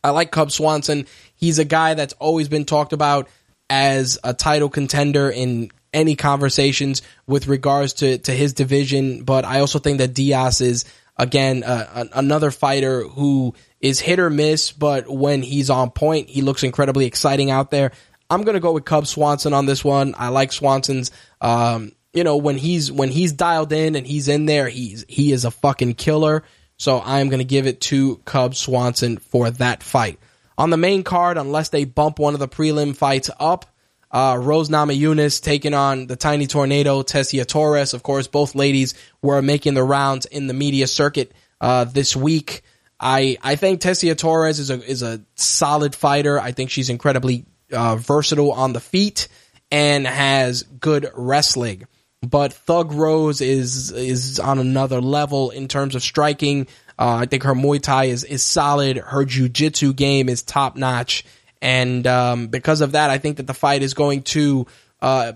I like Cub Swanson. He's a guy that's always been talked about as a title contender in any conversations with regards to, to his division. But I also think that Dias is, again, uh, another fighter who is hit or miss, but when he's on point, he looks incredibly exciting out there. I'm going to go with Cub Swanson on this one. I like Swanson's, um, you know, when he's, when he's dialed in and he's in there, he's, he is a fucking killer. So I'm going to give it to Cub Swanson for that fight. On the main card, unless they bump one of the prelim fights up, uh, Rose Namajunas taking on the Tiny Tornado, Tecia Torres. Of course, both ladies were making the rounds in the media circuit uh, this week. I I think Tecia Torres is a is a solid fighter. I think she's incredibly uh, versatile on the feet and has good wrestling but Thug Rose is is on another level in terms of striking. Uh, I think her Muay Thai is is solid. Her Jiu Jitsu game is top notch, and um, because of that, I think that the fight is going to uh,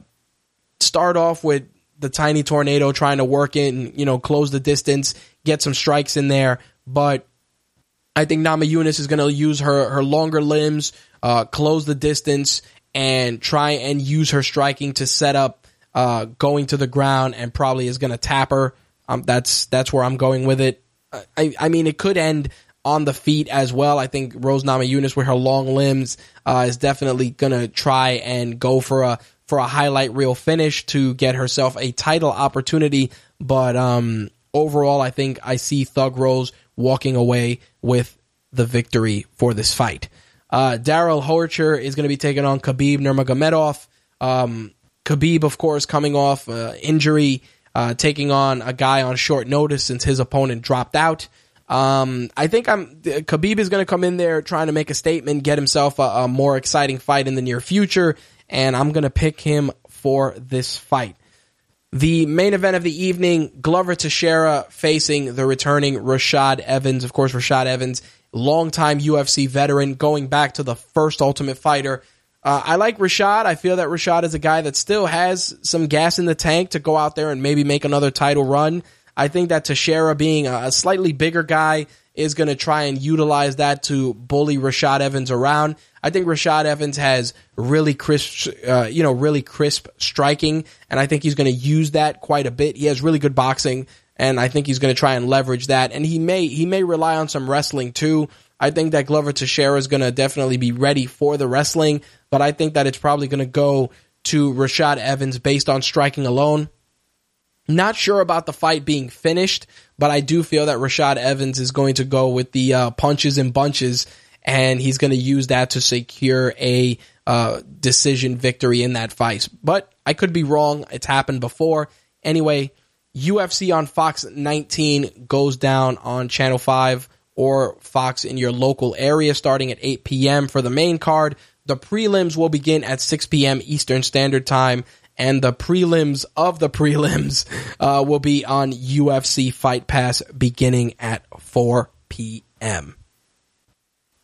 start off with the tiny tornado trying to work in, you know, close the distance, get some strikes in there, but I think Namajunas is going to use her her longer limbs, uh, close the distance, and try and use her striking to set up uh, going to the ground and probably is going to tap her. Um, that's that's where I'm going with it. I, I mean, it could end on the feet as well. I think Rose Namajunas with her long limbs uh, is definitely going to try and go for a for a highlight reel finish to get herself a title opportunity. But um, overall, I think I see Thug Rose walking away with the victory for this fight. Uh, Darrell Horcher is going to be taking on Khabib Nurmagomedov. Um, Khabib, of course, coming off uh, injury, uh, taking on a guy on short notice since his opponent dropped out. Um, I think I'm Khabib is going to come in there trying to make a statement, get himself a, a more exciting fight in the near future, and I'm going to pick him for this fight. The main event of the evening, Glover Teixeira facing the returning Rashad Evans. Of course, Rashad Evans longtime UFC veteran, going back to the first Ultimate Fighter. Uh, I like Rashad. I feel that Rashad is a guy that still has some gas in the tank to go out there and maybe make another title run. I think that Teixeira, being a slightly bigger guy, is going to try and utilize that to bully Rashad Evans around. I think Rashad Evans has really crisp, uh, you know, really crisp striking, and I think he's going to use that quite a bit. He has really good boxing and I think he's going to try and leverage that. And he may he may rely on some wrestling too. I think that Glover Teixeira is going to definitely be ready for the wrestling, but I think that it's probably going to go to Rashad Evans based on striking alone. Not sure about the fight being finished, but I do feel that Rashad Evans is going to go with the uh, punches and bunches, and he's going to use that to secure a uh, decision victory in that fight. But I could be wrong. It's happened before. Anyway, UFC on Fox 19 goes down on Channel 5 or Fox in your local area starting at 8 p.m. for the main card. The prelims will begin at 6 p.m. Eastern Standard Time, and the prelims of the prelims uh, will be on UFC Fight Pass beginning at 4 p.m.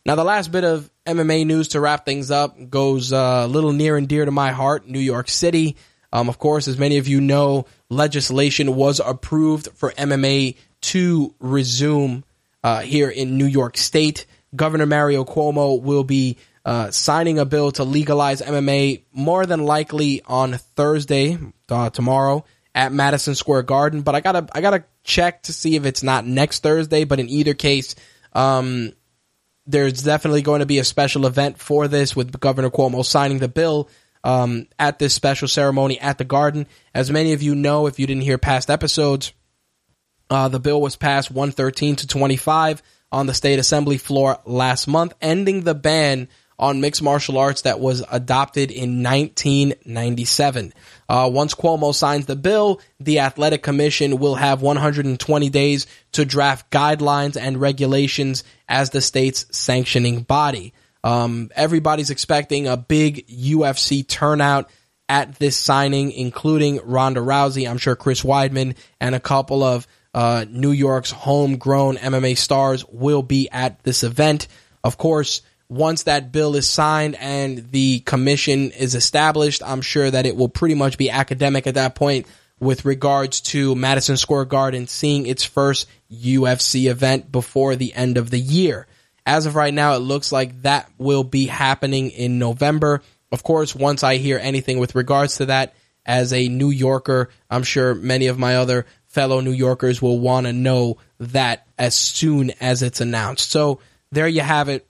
Now, the last bit of MMA news to wrap things up goes uh, a little near and dear to my heart New York City. Um, of course, as many of you know, legislation was approved for MMA to resume uh, here in New York State. Governor Mario Cuomo will be uh, signing a bill to legalize MMA more than likely on Thursday, uh, tomorrow at Madison Square Garden. But I gotta I gotta check to see if it's not next Thursday. But in either case, um, there's definitely going to be a special event for this with Governor Cuomo signing the bill um, at this special ceremony at the Garden. As many of you know, if you didn't hear past episodes, uh, the bill was passed 113 to 25 on the state assembly floor last month, ending the ban on mixed martial arts that was adopted in 1997. Uh, once Cuomo signs the bill, the Athletic Commission will have 120 days to draft guidelines and regulations as the state's sanctioning body. Um, everybody's expecting a big UFC turnout at this signing, including Ronda Rousey. I'm sure Chris Weidman and a couple of uh, New York's homegrown MMA stars will be at this event. Of course, once that bill is signed and the commission is established, I'm sure that it will pretty much be academic at that point with regards to Madison Square Garden seeing its first UFC event before the end of the year. As of right now, it looks like that will be happening in November. Of course, once I hear anything with regards to that, as a New Yorker, I'm sure many of my other fellow New Yorkers will want to know that as soon as it's announced. So there you have it.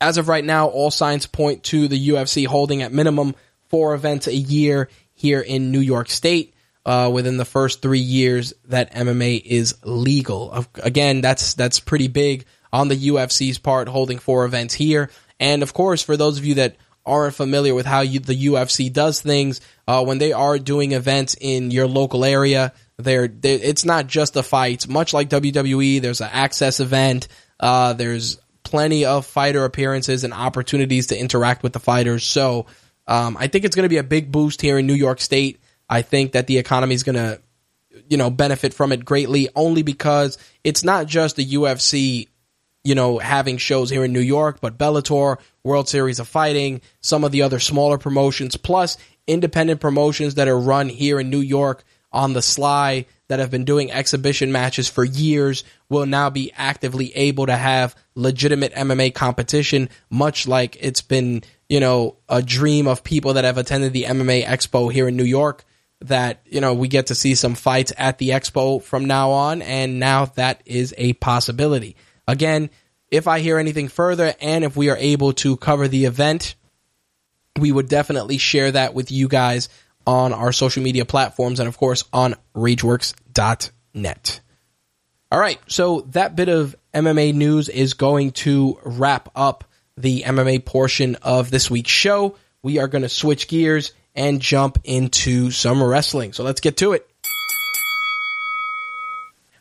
As of right now, all signs point to the UFC holding at minimum four events a year here in New York State uh, within the first three years that MMA is legal. Again, that's that's pretty big on the UFC's part, holding four events here. And of course, for those of you that aren't familiar with how you, the UFC does things, uh, when they are doing events in your local area, they're, they're, it's not just the fights. Much like WWE, there's an access event. Uh, there's plenty of fighter appearances and opportunities to interact with the fighters. So um, I think it's going to be a big boost here in New York State. I think that the economy is going to, you know, benefit from it greatly, only because it's not just the UFC you know, having shows here in New York, but Bellator, World Series of Fighting, some of the other smaller promotions, plus independent promotions that are run here in New York on the sly that have been doing exhibition matches for years will now be actively able to have legitimate MMA competition, much like it's been you know, a dream of people that have attended the MMA Expo here in New York that, you know, we get to see some fights at the Expo from now on. And now that is a possibility. Again, if I hear anything further and if we are able to cover the event, we would definitely share that with you guys on our social media platforms and, of course, on RageWorks.net. All right, so that bit of MMA news is going to wrap up the MMA portion of this week's show. We are going to switch gears and jump into some wrestling. So let's get to it.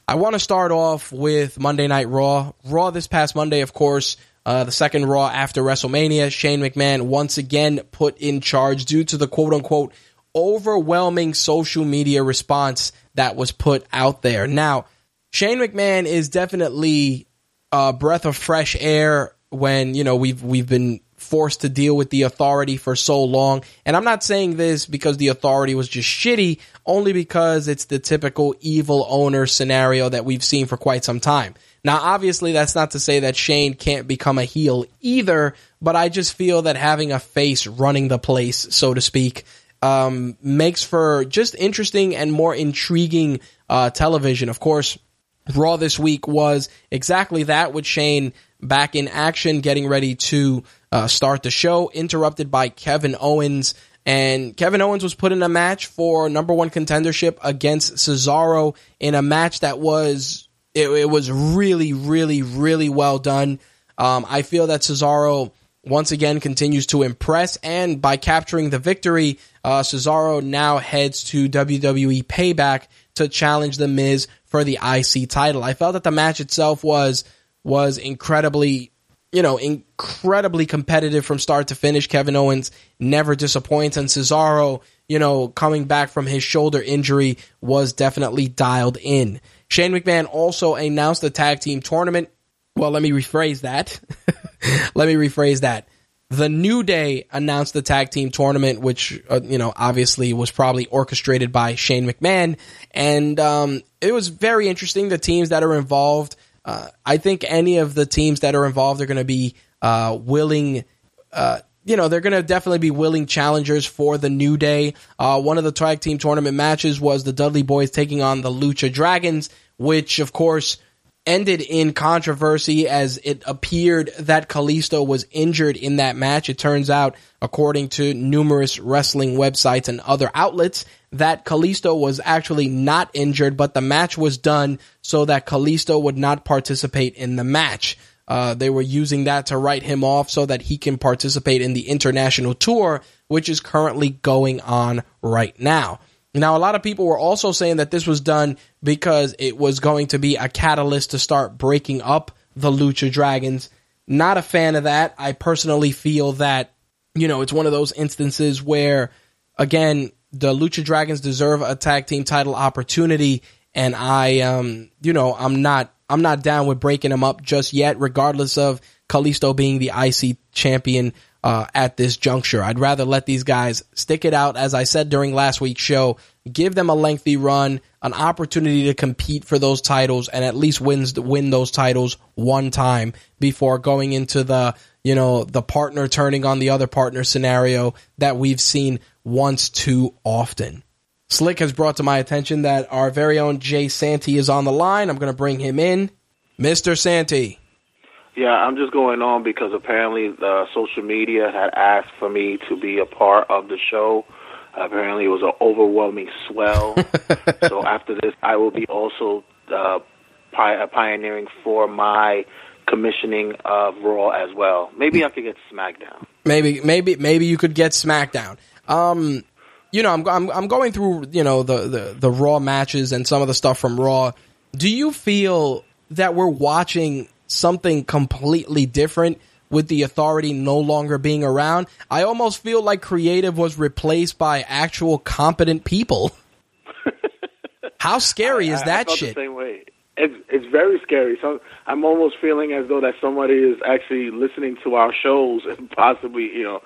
I want to start off with Monday Night Raw. Raw this past Monday, of course, uh, the second Raw after WrestleMania. Shane McMahon once again put in charge due to the quote unquote overwhelming social media response that was put out there. Now, Shane McMahon is definitely a breath of fresh air when, you know, we've we've been forced to deal with the authority for so long. And I'm not saying this because the authority was just shitty, only because it's the typical evil owner scenario that we've seen for quite some time. Now, obviously, that's not to say that Shane can't become a heel either, but I just feel that having a face running the place, so to speak, um, makes for just interesting and more intriguing uh, television. Of course, Raw this week was exactly that with Shane back in action, getting ready to uh, start the show, interrupted by Kevin Owens. And Kevin Owens was put in a match for number one contendership against Cesaro in a match that was it, it was really, really, really well done. Um, I feel that Cesaro once again continues to impress, and by capturing the victory, uh, Cesaro now heads to WWE Payback to challenge The Miz for the IC title. I felt that the match itself was was incredibly, you know, incredibly competitive from start to finish. Kevin Owens never disappoints, and Cesaro, you know, coming back from his shoulder injury was definitely dialed in. Shane McMahon also announced the tag team tournament. Well, let me rephrase that. let me rephrase that. The New Day announced the tag team tournament, which uh, you know obviously was probably orchestrated by Shane McMahon, and um, it was very interesting. The teams that are involved, uh, I think any of the teams that are involved are going to be uh, willing. Uh, you know, they're going to definitely be willing challengers for the New Day. Uh, one of the tag team tournament matches was the Dudley Boys taking on the Lucha Dragons, which, of course, ended in controversy as it appeared that Kalisto was injured in that match. It turns out, according to numerous wrestling websites and other outlets, that Kalisto was actually not injured, but the match was done so that Kalisto would not participate in the match. Uh, they were using that to write him off so that he can participate in the international tour, which is currently going on right now. Now, a lot of people were also saying that this was done because it was going to be a catalyst to start breaking up the Lucha Dragons. Not a fan of that. I personally feel that, you know, it's one of those instances where, again, the Lucha Dragons deserve a tag team title opportunity, and I, um, you know, I'm not I'm not down with breaking them up just yet, regardless of Kalisto being the IC champion uh, at this juncture. I'd rather let these guys stick it out, as I said during last week's show, give them a lengthy run, an opportunity to compete for those titles, and at least wins win those titles one time before going into the you know the partner turning on the other partner scenario that we've seen once too often. Slick has brought to my attention that our very own Jay Santy is on the line. I'm going to bring him in. Mr. Santy. Yeah, I'm just going on because apparently the social media had asked for me to be a part of the show. Apparently, it was an overwhelming swell. so after this, I will be also uh, pi- pioneering for my commissioning of Raw as well. Maybe I could get SmackDown. Maybe, maybe, maybe you could get SmackDown. Um, you know, I'm, I'm, I'm going through, you know, the, the, the Raw matches and some of the stuff from Raw. Do you feel that we're watching something completely different with the authority no longer being around? I almost feel like creative was replaced by actual competent people. How scary I, is that I shit? The same way. It's it's very scary. So I'm almost feeling as though that somebody is actually listening to our shows and possibly, you know,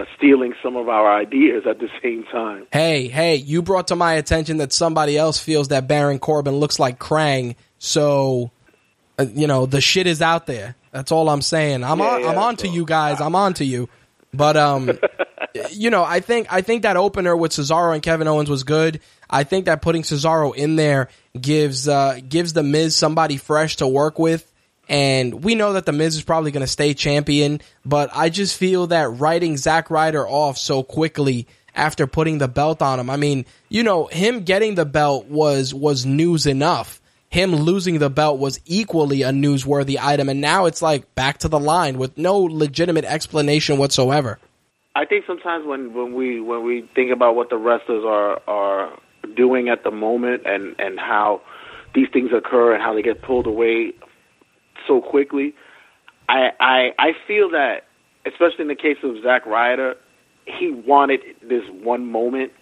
uh, stealing some of our ideas at the same time. Hey, hey, you brought to my attention that somebody else feels that Baron Corbin looks like Krang, so uh, you know the shit is out there. That's all I'm saying. I'm Yeah, on. yeah, I'm on to you guys. I'm on to you. But um, you know, I think I think that opener with Cesaro and Kevin Owens was good. I think that putting Cesaro in there gives uh, gives the Miz somebody fresh to work with. And we know that the Miz is probably going to stay champion, but I just feel that writing Zack Ryder off so quickly after putting the belt on him. I mean, you know, him getting the belt was was news enough. Him losing the belt was equally a newsworthy item, and now it's like back to the line with no legitimate explanation whatsoever. I think sometimes when, when we when we think about what the wrestlers are are doing at the moment and and how these things occur and how they get pulled away so quickly, I I I feel that especially in the case of Zack Ryder, he wanted this one moment.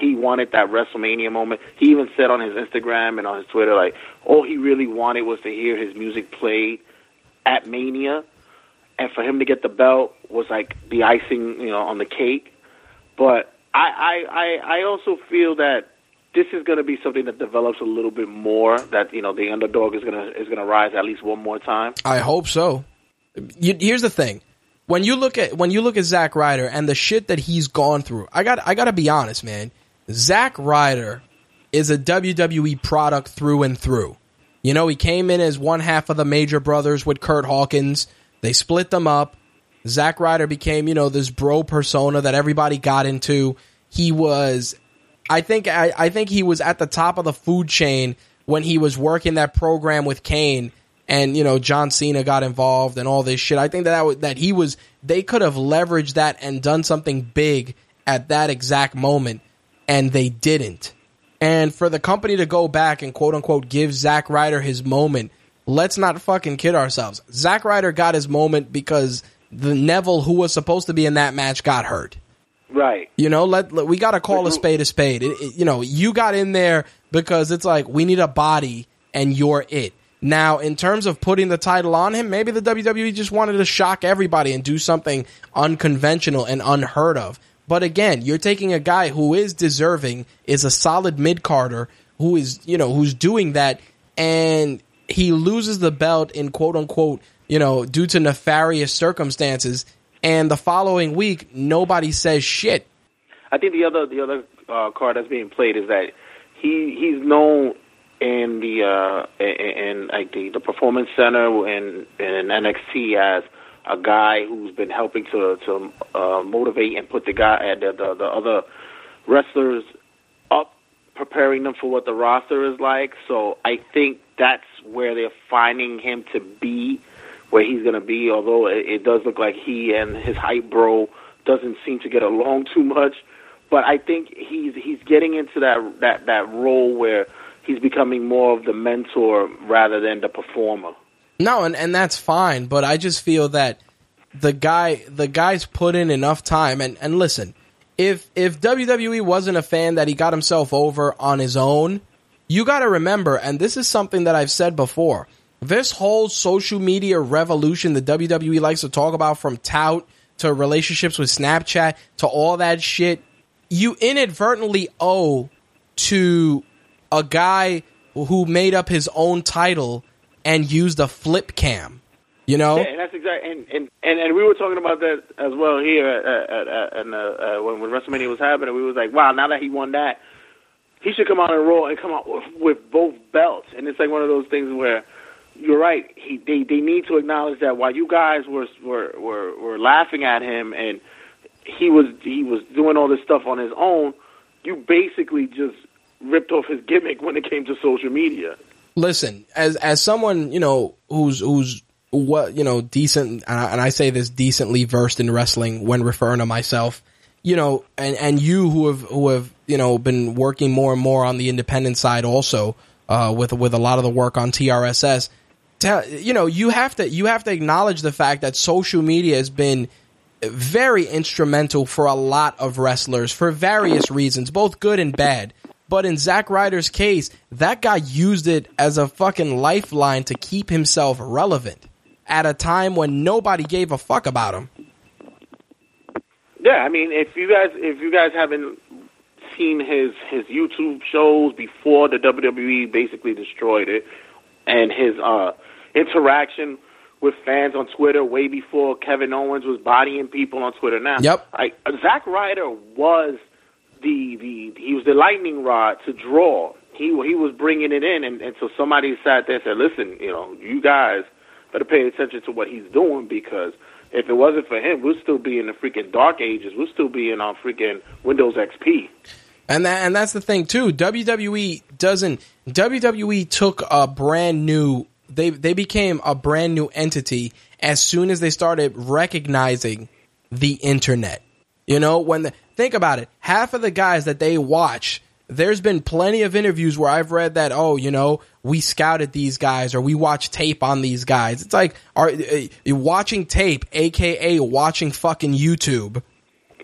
He wanted that WrestleMania moment. He even said on his Instagram and on his Twitter, like, all he really wanted was to hear his music played at Mania, and for him to get the belt was like the icing, you know, on the cake. But I, I, I, also feel that this is going to be something that develops a little bit more. That you know, the underdog is gonna is gonna rise at least one more time. I hope so. You, here's the thing: when you look at when you look at Zack Ryder and the shit that he's gone through, I got I got to be honest, man. Zack Ryder is a WWE product through and through. You know, he came in as one half of the Major Brothers with Kurt Hawkins. They split them up. Zack Ryder became, you know, this bro persona that everybody got into. He was, I think, I, I think he was at the top of the food chain when he was working that program with Kane and you know John Cena got involved and all this shit. I think that that, that he was they could have leveraged that and done something big at that exact moment, and they didn't. And for the company to go back and quote unquote give Zack Ryder his moment, let's not fucking kid ourselves. Zack Ryder got his moment because the Neville who was supposed to be in that match got hurt. Right. You know, let, let we got to call a spade a spade. It, it, you know, you got in there because it's like we need a body and you're it. Now, in terms of putting the title on him, maybe the WWE just wanted to shock everybody and do something unconventional and unheard of. But again, you're taking a guy who is deserving, is a solid mid carder, who is, you know, who's doing that, and he loses the belt in quote unquote, you know, due to nefarious circumstances, and the following week nobody says shit. I think the other the other uh, card that's being played is that he he's known in the uh, in, like the, the performance center and in NXT as a guy who's been helping to to uh, motivate and put the guy uh, the, the the other wrestlers up, preparing them for what the roster is like. So I think that's where they're finding him to be, where he's going to be. Although it, it does look like he and his hype bro doesn't seem to get along too much, but I think he's he's getting into that that that role where he's becoming more of the mentor rather than the performer. No, and, and that's fine, but I just feel that the guy the guy's put in enough time and, and listen, if if WWE wasn't a fan that he got himself over on his own, you gotta remember, and this is something that I've said before, this whole social media revolution the WWE likes to talk about from tout to relationships with Snapchat to all that shit, you inadvertently owe to a guy who made up his own title and used a flip cam. You know, yeah, and that's exactly, and, and and and we were talking about that as well here at, at, at, and uh, uh, when when WrestleMania was happening. We was like, wow, now that he won that, he should come out and roll and come out with, with both belts. And it's like one of those things where you're right. He they they need to acknowledge that while you guys were were were, were laughing at him and he was he was doing all this stuff on his own, you basically just ripped off his gimmick when it came to social media. Listen, as as someone you know who's who's what you know decent, and I, say this decently versed in wrestling when referring to myself, you know, and and you who have who have you know been working more and more on the independent side also uh, with with a lot of the work on TRSS. Tell, you know, you have to you have to acknowledge the fact that social media has been very instrumental for a lot of wrestlers for various reasons, both good and bad. But in Zack Ryder's case, that guy used it as a fucking lifeline to keep himself relevant at a time when nobody gave a fuck about him. Yeah, I mean, if you guys if you guys haven't seen his his YouTube shows before the WWE basically destroyed it, and his uh, interaction with fans on Twitter way before Kevin Owens was bodying people on Twitter. Now, Yep. like Zack Ryder was the the he was the lightning rod to draw. He he was bringing it in, and, and so somebody sat there and said, "Listen, you know, you guys better pay attention to what he's doing because." If it wasn't for him, we'd still be in the freaking dark ages. We'd still be in on freaking Windows XP. And that, and that's the thing too. WWE doesn't. WWE took a brand new. They they became a brand new entity as soon as they started recognizing the internet. You know, when the, think about it, half of the guys that they watch, there's been plenty of interviews where I've read that, oh, you know, we scouted these guys or we watched tape on these guys. It's like, are uh, watching tape, aka watching fucking YouTube.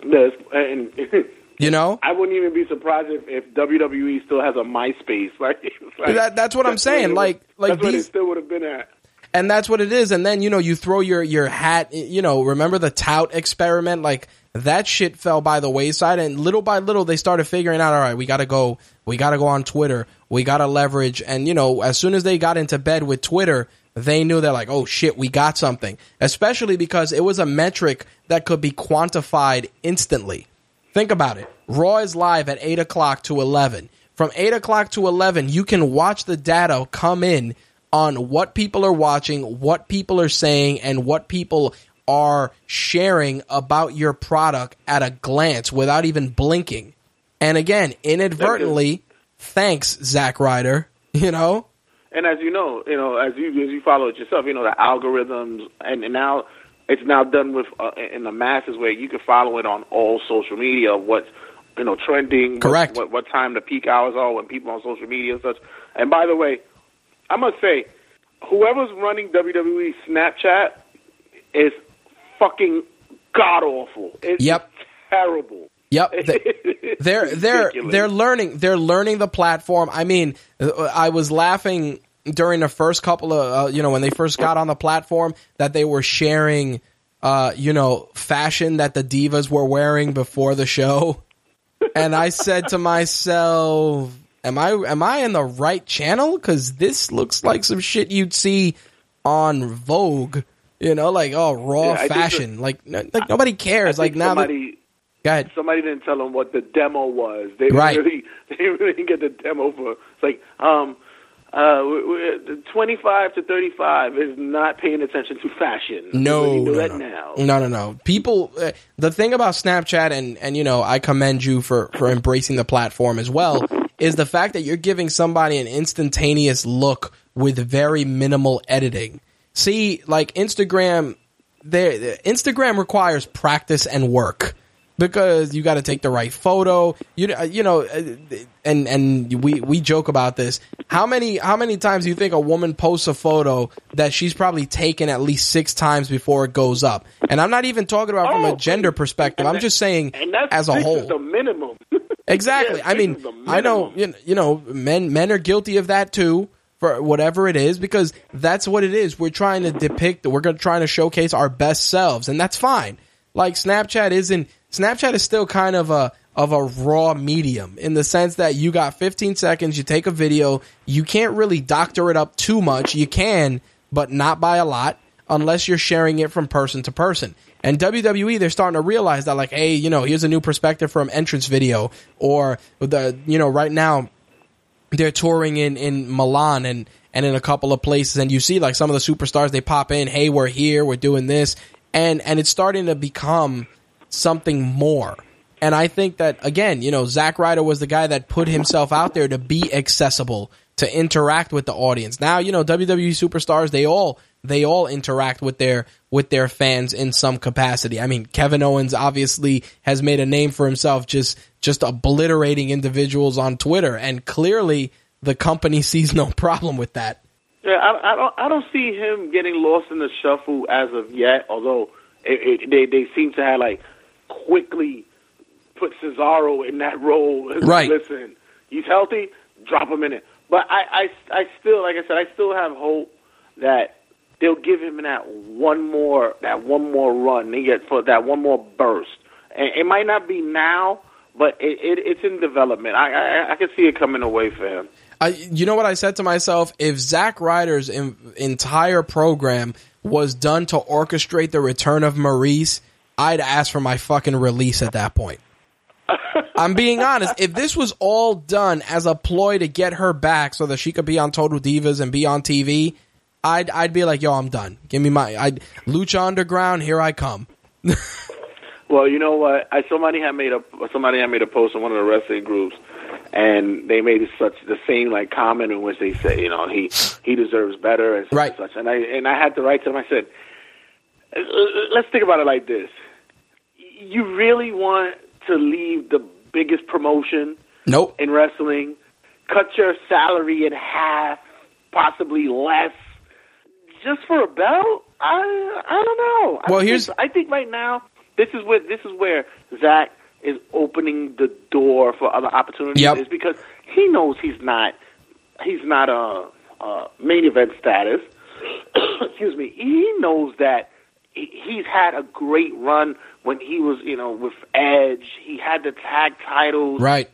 Yes, and You know, I wouldn't even be surprised if, if WWE still has a MySpace. Like, like That- that's what I'm saying, like- would- like that's these- still would have been at. and that's what it is. And then you know, you throw your your hat. You know, remember the tout experiment? Like that shit fell by the wayside, and little by little they started figuring out. All right, we got to go. We got to go on Twitter. We got to leverage. And you know, as soon as they got into bed with Twitter, they knew they're like, oh shit, we got something. Especially because it was a metric that could be quantified instantly. Think about it. Raw is live at 8 o'clock to 11. From 8 o'clock to 11, you can watch the data come in on what people are watching, what people are saying, and what people are sharing about your product at a glance without even blinking. And again, inadvertently, thanks, Zack Ryder, you know? And as you know, you know, as you as you follow it yourself, you know the algorithms, and, and now it's now done with uh, in the masses where you can follow it on all social media. What's you know trending? Correct. What, what time the peak hours are when people on social media and such. And by the way, I must say, whoever's running WWE Snapchat is fucking god awful. It's Yep. terrible. Yep, they- they're they're they're learning they're learning the platform. I mean, uh, I was laughing during the first couple of uh, you know when they first got on the platform that they were sharing uh you know fashion that the divas were wearing before the show. And I said to myself, am I am I in the right channel cuz this looks like some shit you'd see on Vogue, you know, like oh raw Yeah, fashion. like no, like nobody cares. Like now that, somebody go ahead. somebody didn't tell them what the demo was. They Right. really they really didn't get the demo for. It's like um uh we- we- 25 to 35 is not paying attention to fashion. No, you know no, no. No, no, no. People, uh, the thing about Snapchat, and and you know, I commend you for for embracing the platform as well, is the fact that you're giving somebody an instantaneous look with very minimal editing. See, like Instagram, there Instagram requires practice and work because you got to take the right photo. You you know, uh, and and we we joke about this. How many how many times do you think a woman posts a photo that she's probably taken at least six times before it goes up? And I'm not even talking about from Oh, a gender perspective. I'm that- just saying as a whole. the minimum. Exactly. I mean, I know you know, men men are guilty of that too for whatever it is because that's what it is. We're trying to depict we're going to trying to showcase our best selves and that's fine. Like Snapchat isn't Snapchat is still kind of a of a raw medium in the sense that you got 15 seconds, you take a video, you can't really doctor it up too much. You can, but not by a lot unless you're sharing it from person to person. And WWE, they're starting to realize that, like, hey, you know, here's a new perspective from entrance video, or the, you know, right now they're touring in in Milan and and in a couple of places, and you see like some of the superstars they pop in, hey, we're here, we're doing this, and and it's starting to become something more. And I think that again, you know, Zack Ryder was the guy that put himself out there to be accessible, to interact with the audience. Now, you know, WWE superstars, they all they all interact with their with their fans in some capacity. I mean, Kevin Owens obviously has made a name for himself just just obliterating individuals on Twitter and clearly the company sees no problem with that. Yeah, I, I don't. I don't see him getting lost in the shuffle as of yet. Although it, it, they they seem to have like quickly put Cesaro in that role. Right. Listen, he's healthy. Drop him in it. But I, I, I still, like I said, I still have hope that they'll give him that one more, that one more run. They get for that one more burst. And it might not be now, but it, it it's in development. I, I I can see it coming away for him. I, you know what I said to myself? If Zack Ryder's in, entire program was done to orchestrate the return of Maryse, I'd ask for my fucking release at that point. I'm being honest. If this was all done as a ploy to get her back so that she could be on Total Divas and be on TV, I'd I'd be like, yo, I'm done. Give me my I Lucha Underground. Here I come. Well, you know what? I somebody had made a somebody had made a post on one of the wrestling groups, and they made such the same like comment in which they say, you know, he he deserves better and such Right. and such. And I and I had to write to them. I said, "Uh, let's think about it like this: you really want to leave the biggest promotion Nope. in wrestling, cut your salary in half, possibly less, just for a belt? I I don't know. I Well, think- here's- I think right now this is where this is where Zach is opening the door for other opportunities. Yep. Is because he knows he's not he's not a, a main event status. Excuse me. He knows that he's had a great run when he was, you know, with Edge. He had the tag titles. Right.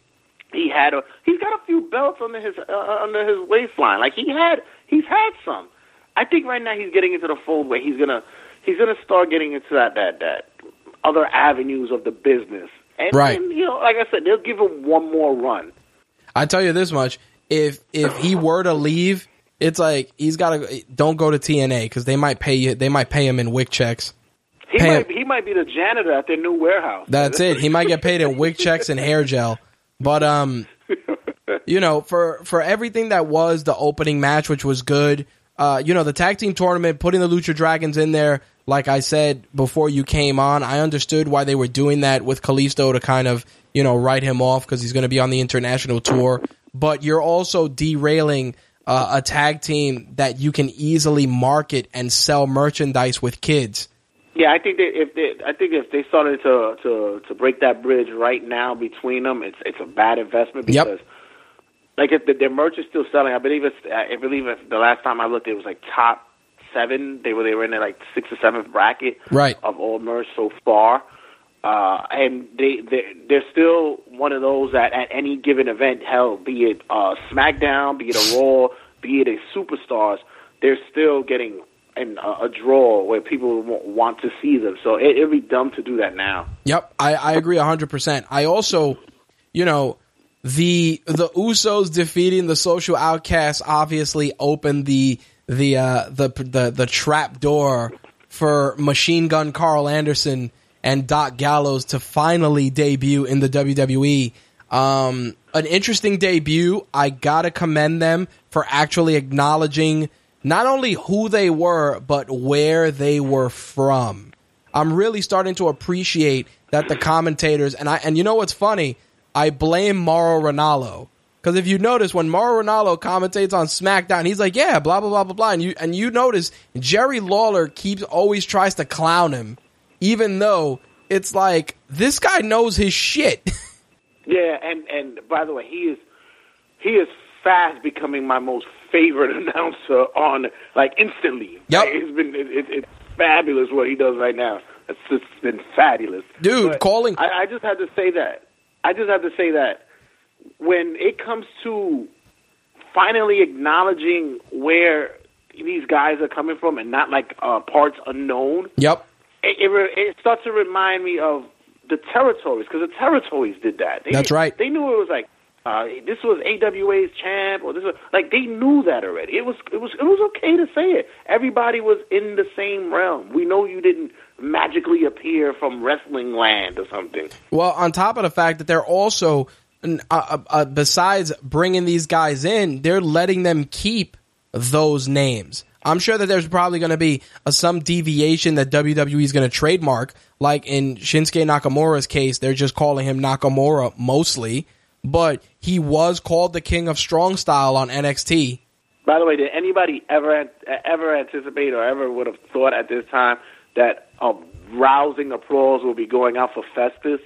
He had a he's got a few belts under his uh, under his waistline. Like he had he's had some. I think right now he's getting into the fold where he's gonna he's gonna start getting into that that that other avenues of the business. And, Right. and, you know, like I said, they'll give him one more run. I tell you this much: if if he were to leave, it's like he's got to don't go to TNA because they might pay you. They might pay him in wick checks. He might he might be the janitor at their new warehouse. That's it. He might get paid in wig checks and hair gel. But um, you know, for for everything that was the opening match, which was good. Uh, you know, the tag team tournament, putting the Lucha Dragons in there. Like I said before you came on, I understood why they were doing that with Kalisto to kind of you know write him off because he's going to be on the international tour. But you're also derailing uh, a tag team that you can easily market and sell merchandise with kids. Yeah, I think that if they, I think if they started to to to break that bridge right now between them, it's it's a bad investment Yep. because like if the, their merch is still selling. I believe it's I believe if the last time I looked, it was like top seven. They were they were in the like sixth or seventh bracket Right. of all merch so far. Uh, and they they they're still one of those that at any given event, hell, be it uh, SmackDown, be it a Raw, be it a Superstars, they're still getting in a, a draw where people wa- want to see them. So it, it'd be dumb to do that now. Yep, I, I agree hundred percent. I also, you know, the the Usos defeating the Social Outcasts obviously opened the the uh, the the the trap door for Machine Gun Karl Anderson and Doc Gallows to finally debut in the WWE. Um, an interesting debut. I gotta commend them for actually acknowledging not only who they were but where they were from. I'm really starting to appreciate that the commentators and I and you know what's funny? I blame Mauro Ranallo because if you notice when Mauro Ranallo commentates on SmackDown, he's like, "Yeah, blah blah blah blah blah," and you and you notice Jerry Lawler keeps always tries to clown him, even though it's like this guy knows his shit. Yeah, and and by the way, he is he is fast becoming my most favorite announcer on like instantly. Yep. Like, it's been it, it, it's fabulous what he does right now. It's just been fabulous, Dude, But calling- I, I just had to say that. I just had to say that when it comes to finally acknowledging where these guys are coming from and not like uh, parts unknown, yep. It, it, starts to remind me of the territories because the territories did that. They, That's right. They knew it was like uh, this was AWA's champ or this was like they knew that already. It was it was it was okay to say it. Everybody was in the same realm. We know you didn't magically appear from wrestling land or something. Well, on top of the fact that they're also, uh, uh, uh, besides bringing these guys in, they're letting them keep those names. I'm sure that there's probably going to be a, some deviation that WWE is going to trademark. Like in Shinsuke Nakamura's case, they're just calling him Nakamura mostly, but he was called the King of Strong Style on NXT. By the way, did anybody ever ever anticipate or ever would have thought at this time that a rousing applause will be going out for Festus?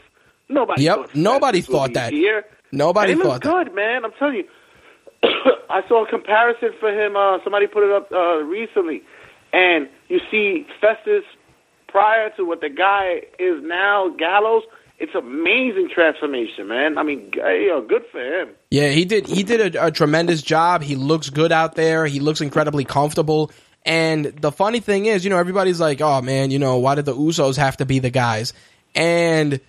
Nobody. Yep, thought nobody Festus would thought that. Here. Nobody and it thought looks that. good, man. I'm telling you. I saw a comparison for him. Uh, somebody put it up uh, recently, and you see Festus prior to what the guy is now, Gallows. It's amazing transformation, man. I mean, you good for him. Yeah, he did. He did a, a tremendous job. He looks good out there. He looks incredibly comfortable. And the funny thing is, you know, everybody's like, "Oh man, you know, why did the Usos have to be the guys?" And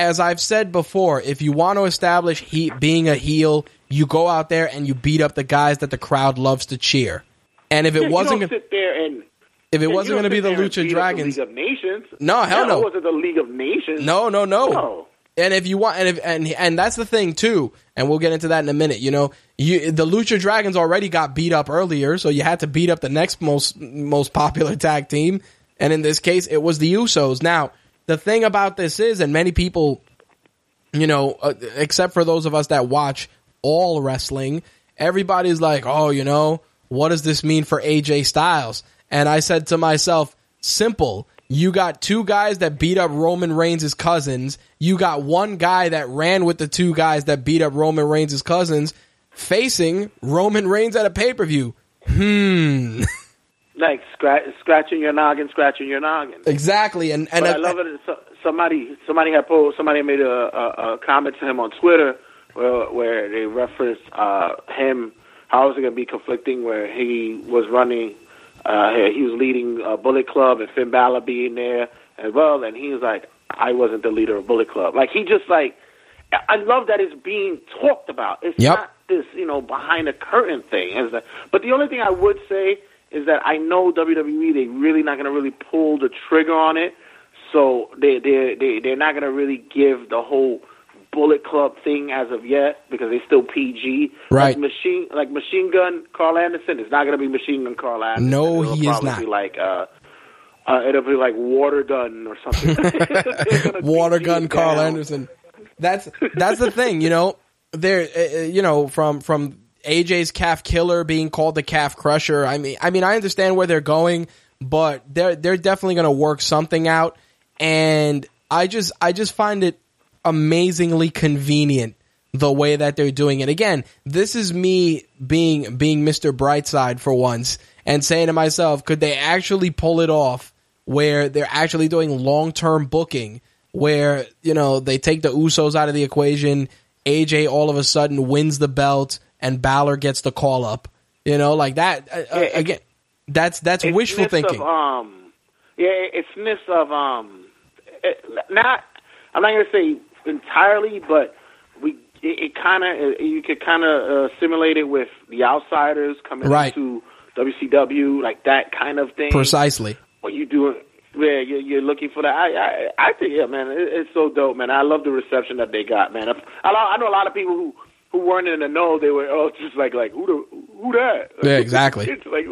as I've said before, if you want to establish he being a heel, you go out there and you beat up the guys that the crowd loves to cheer. And if it Yeah, wasn't gonna, don't sit there and if it wasn't going to be the Lucha Dragons, the League of Nations. No, hell no. It wasn't the League of Nations. no, no, no. No. And if you want, and if, and and that's the thing too, and we'll get into that in a minute. You know, you the Lucha Dragons already got beat up earlier, so you had to beat up the next most most popular tag team, and in this case, it was the Usos. Now, the thing about this is, and many people, you know, uh, except for those of us that watch all wrestling, everybody's like, oh, you know, what does this mean for AJ Styles? And I said to myself, simple. You got two guys that beat up Roman Reigns' cousins. You got one guy that ran with the two guys that beat up Roman Reigns' cousins facing Roman Reigns at a pay per view. Hmm. Like scratch, scratching your noggin, scratching your noggin. exactly. And, and I love it. So, somebody, somebody had posed, somebody made a, a, a comment to him on Twitter where, where they referenced uh, him. How is it going to be conflicting? Where he was running, uh, he was leading uh, Bullet Club, and Finn Balor being there as well, and he was like, "I wasn't the leader of Bullet Club." Like he just like, I love that it's being talked about. It's Yep. not this, you know, behind the curtain thing. That? But the only thing I would say is that I know WWE they really not going to really pull the trigger on it. So they they they they're not going to really give the whole Bullet Club thing as of yet because they still PG. Right. Like machine like Machine Gun Karl Anderson. is not going to be Machine Gun Karl Anderson. No, It'll he is not. Be like uh, uh, it'll be like Water Gun or something. Water PG gun Karl. Anderson. That's that's the thing, you know. There, uh, you know, from from AJ's calf killer being called the calf crusher. I mean, I mean, I understand where they're going, but they're they're definitely going to work something out. And I just I just find it amazingly convenient the way that they're doing it. Again, this is me being being Mr. Brightside for once and saying to myself, could they actually pull it off where they're actually doing long-term booking where, you know, they take the Usos out of the equation, AJ all of a sudden wins the belt and Balor gets the call up. You know, like that uh, uh, again, that's that's wishful thinking. Of, um, yeah, it's sniffs of um, it, not. I'm not gonna say entirely, but we it, it kind of you could kind of uh, simulate it with the outsiders coming Right. into WCW, like that kind of thing. Precisely. What you doing? Yeah, you're, you're looking for that. I, I, I think, yeah, man, it, it's so dope, man. I love the reception that they got, man. I, I know a lot of people who who weren't in the know. They were oh, just like like who the who that? Yeah, exactly. it's like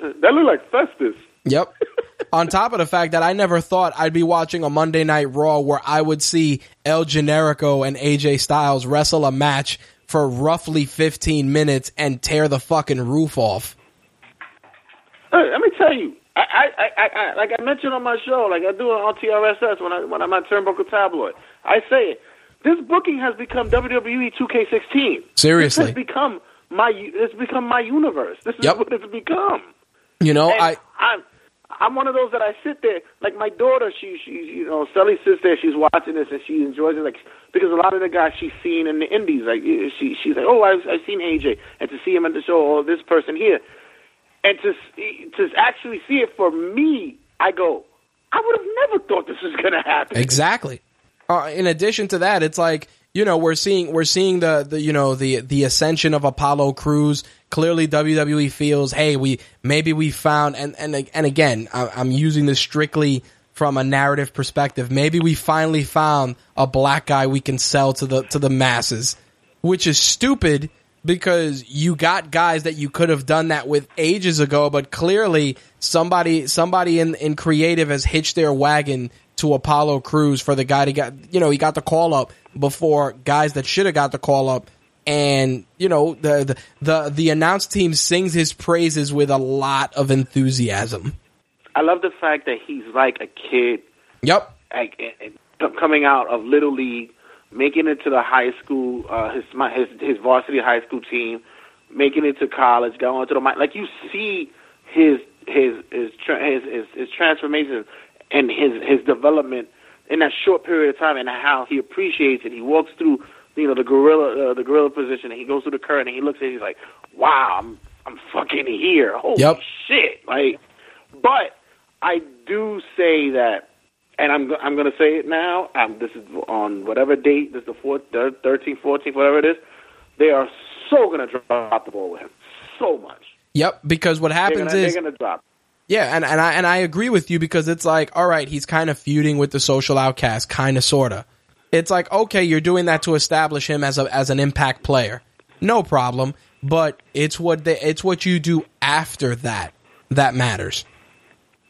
that look like Festus. Yep. On top of the fact that I never thought I'd be watching a Monday Night Raw where I would see El Generico and AJ Styles wrestle a match for roughly 15 minutes and tear the fucking roof off. Hey, let me tell you, I, I, I, I, like I mentioned on my show, like I do on TRSS when I when I'm at Turnbuckle Tabloid. I say it. This booking has become WWE 2K16. Seriously. this has become my it's become my universe. This is Yep. what it's become. You know, And I I'm I'm one of those that I sit there like my daughter. She she you know Sally sits there. She's watching this and she enjoys it like because a lot of the guys she's seen in the indies like eh, eh, she she's like oh I've I've seen AJ and to see him at the show oh this person here and to see- to actually see it for me I go I would have never thought this was gonna happen. Exactly. Uh, in addition to that, it's like you know we're seeing we're seeing the the you know the the ascension of Apollo Crews. Clearly, WWE feels, hey, we maybe we found and and and again, I, I'm using this strictly from a narrative perspective. Maybe we finally found a black guy we can sell to the to the masses, which is stupid because you got guys that you could have done that with ages ago, but clearly somebody somebody in in creative has hitched their wagon to Apollo Crews for the guy to get you know he got the call up before guys that should have got the call up, and you know the the the, the announce team sings his praises with a lot of enthusiasm. I love the fact that he's like a kid Yep. like coming out of little league, making it to the high school, uh, his my his his varsity high school team, making it to college, going to the like you see his his his his, his, his transformation and his his development in that short period of time, and how he appreciates it. He walks through you know the gorilla uh, the gorilla position, and he goes through the current, and he looks at it, he's like, wow, I'm I'm fucking here. Holy Yep. shit! Like, but I do say that, and I'm I'm going to say it now. Um, this is on whatever date. This is the fourth, thirteenth, fourteenth, whatever it is. They are so going to drop the ball with him. So much. Yep, because what happens is They're gonna drop. Yeah, and, and I and I agree with you because it's like, all right, he's kind of feuding with the social outcast, kind of, sorta. It's like, okay, you're doing that to establish him as a as an impact player, no problem. But it's what they, it's what you do after that that matters.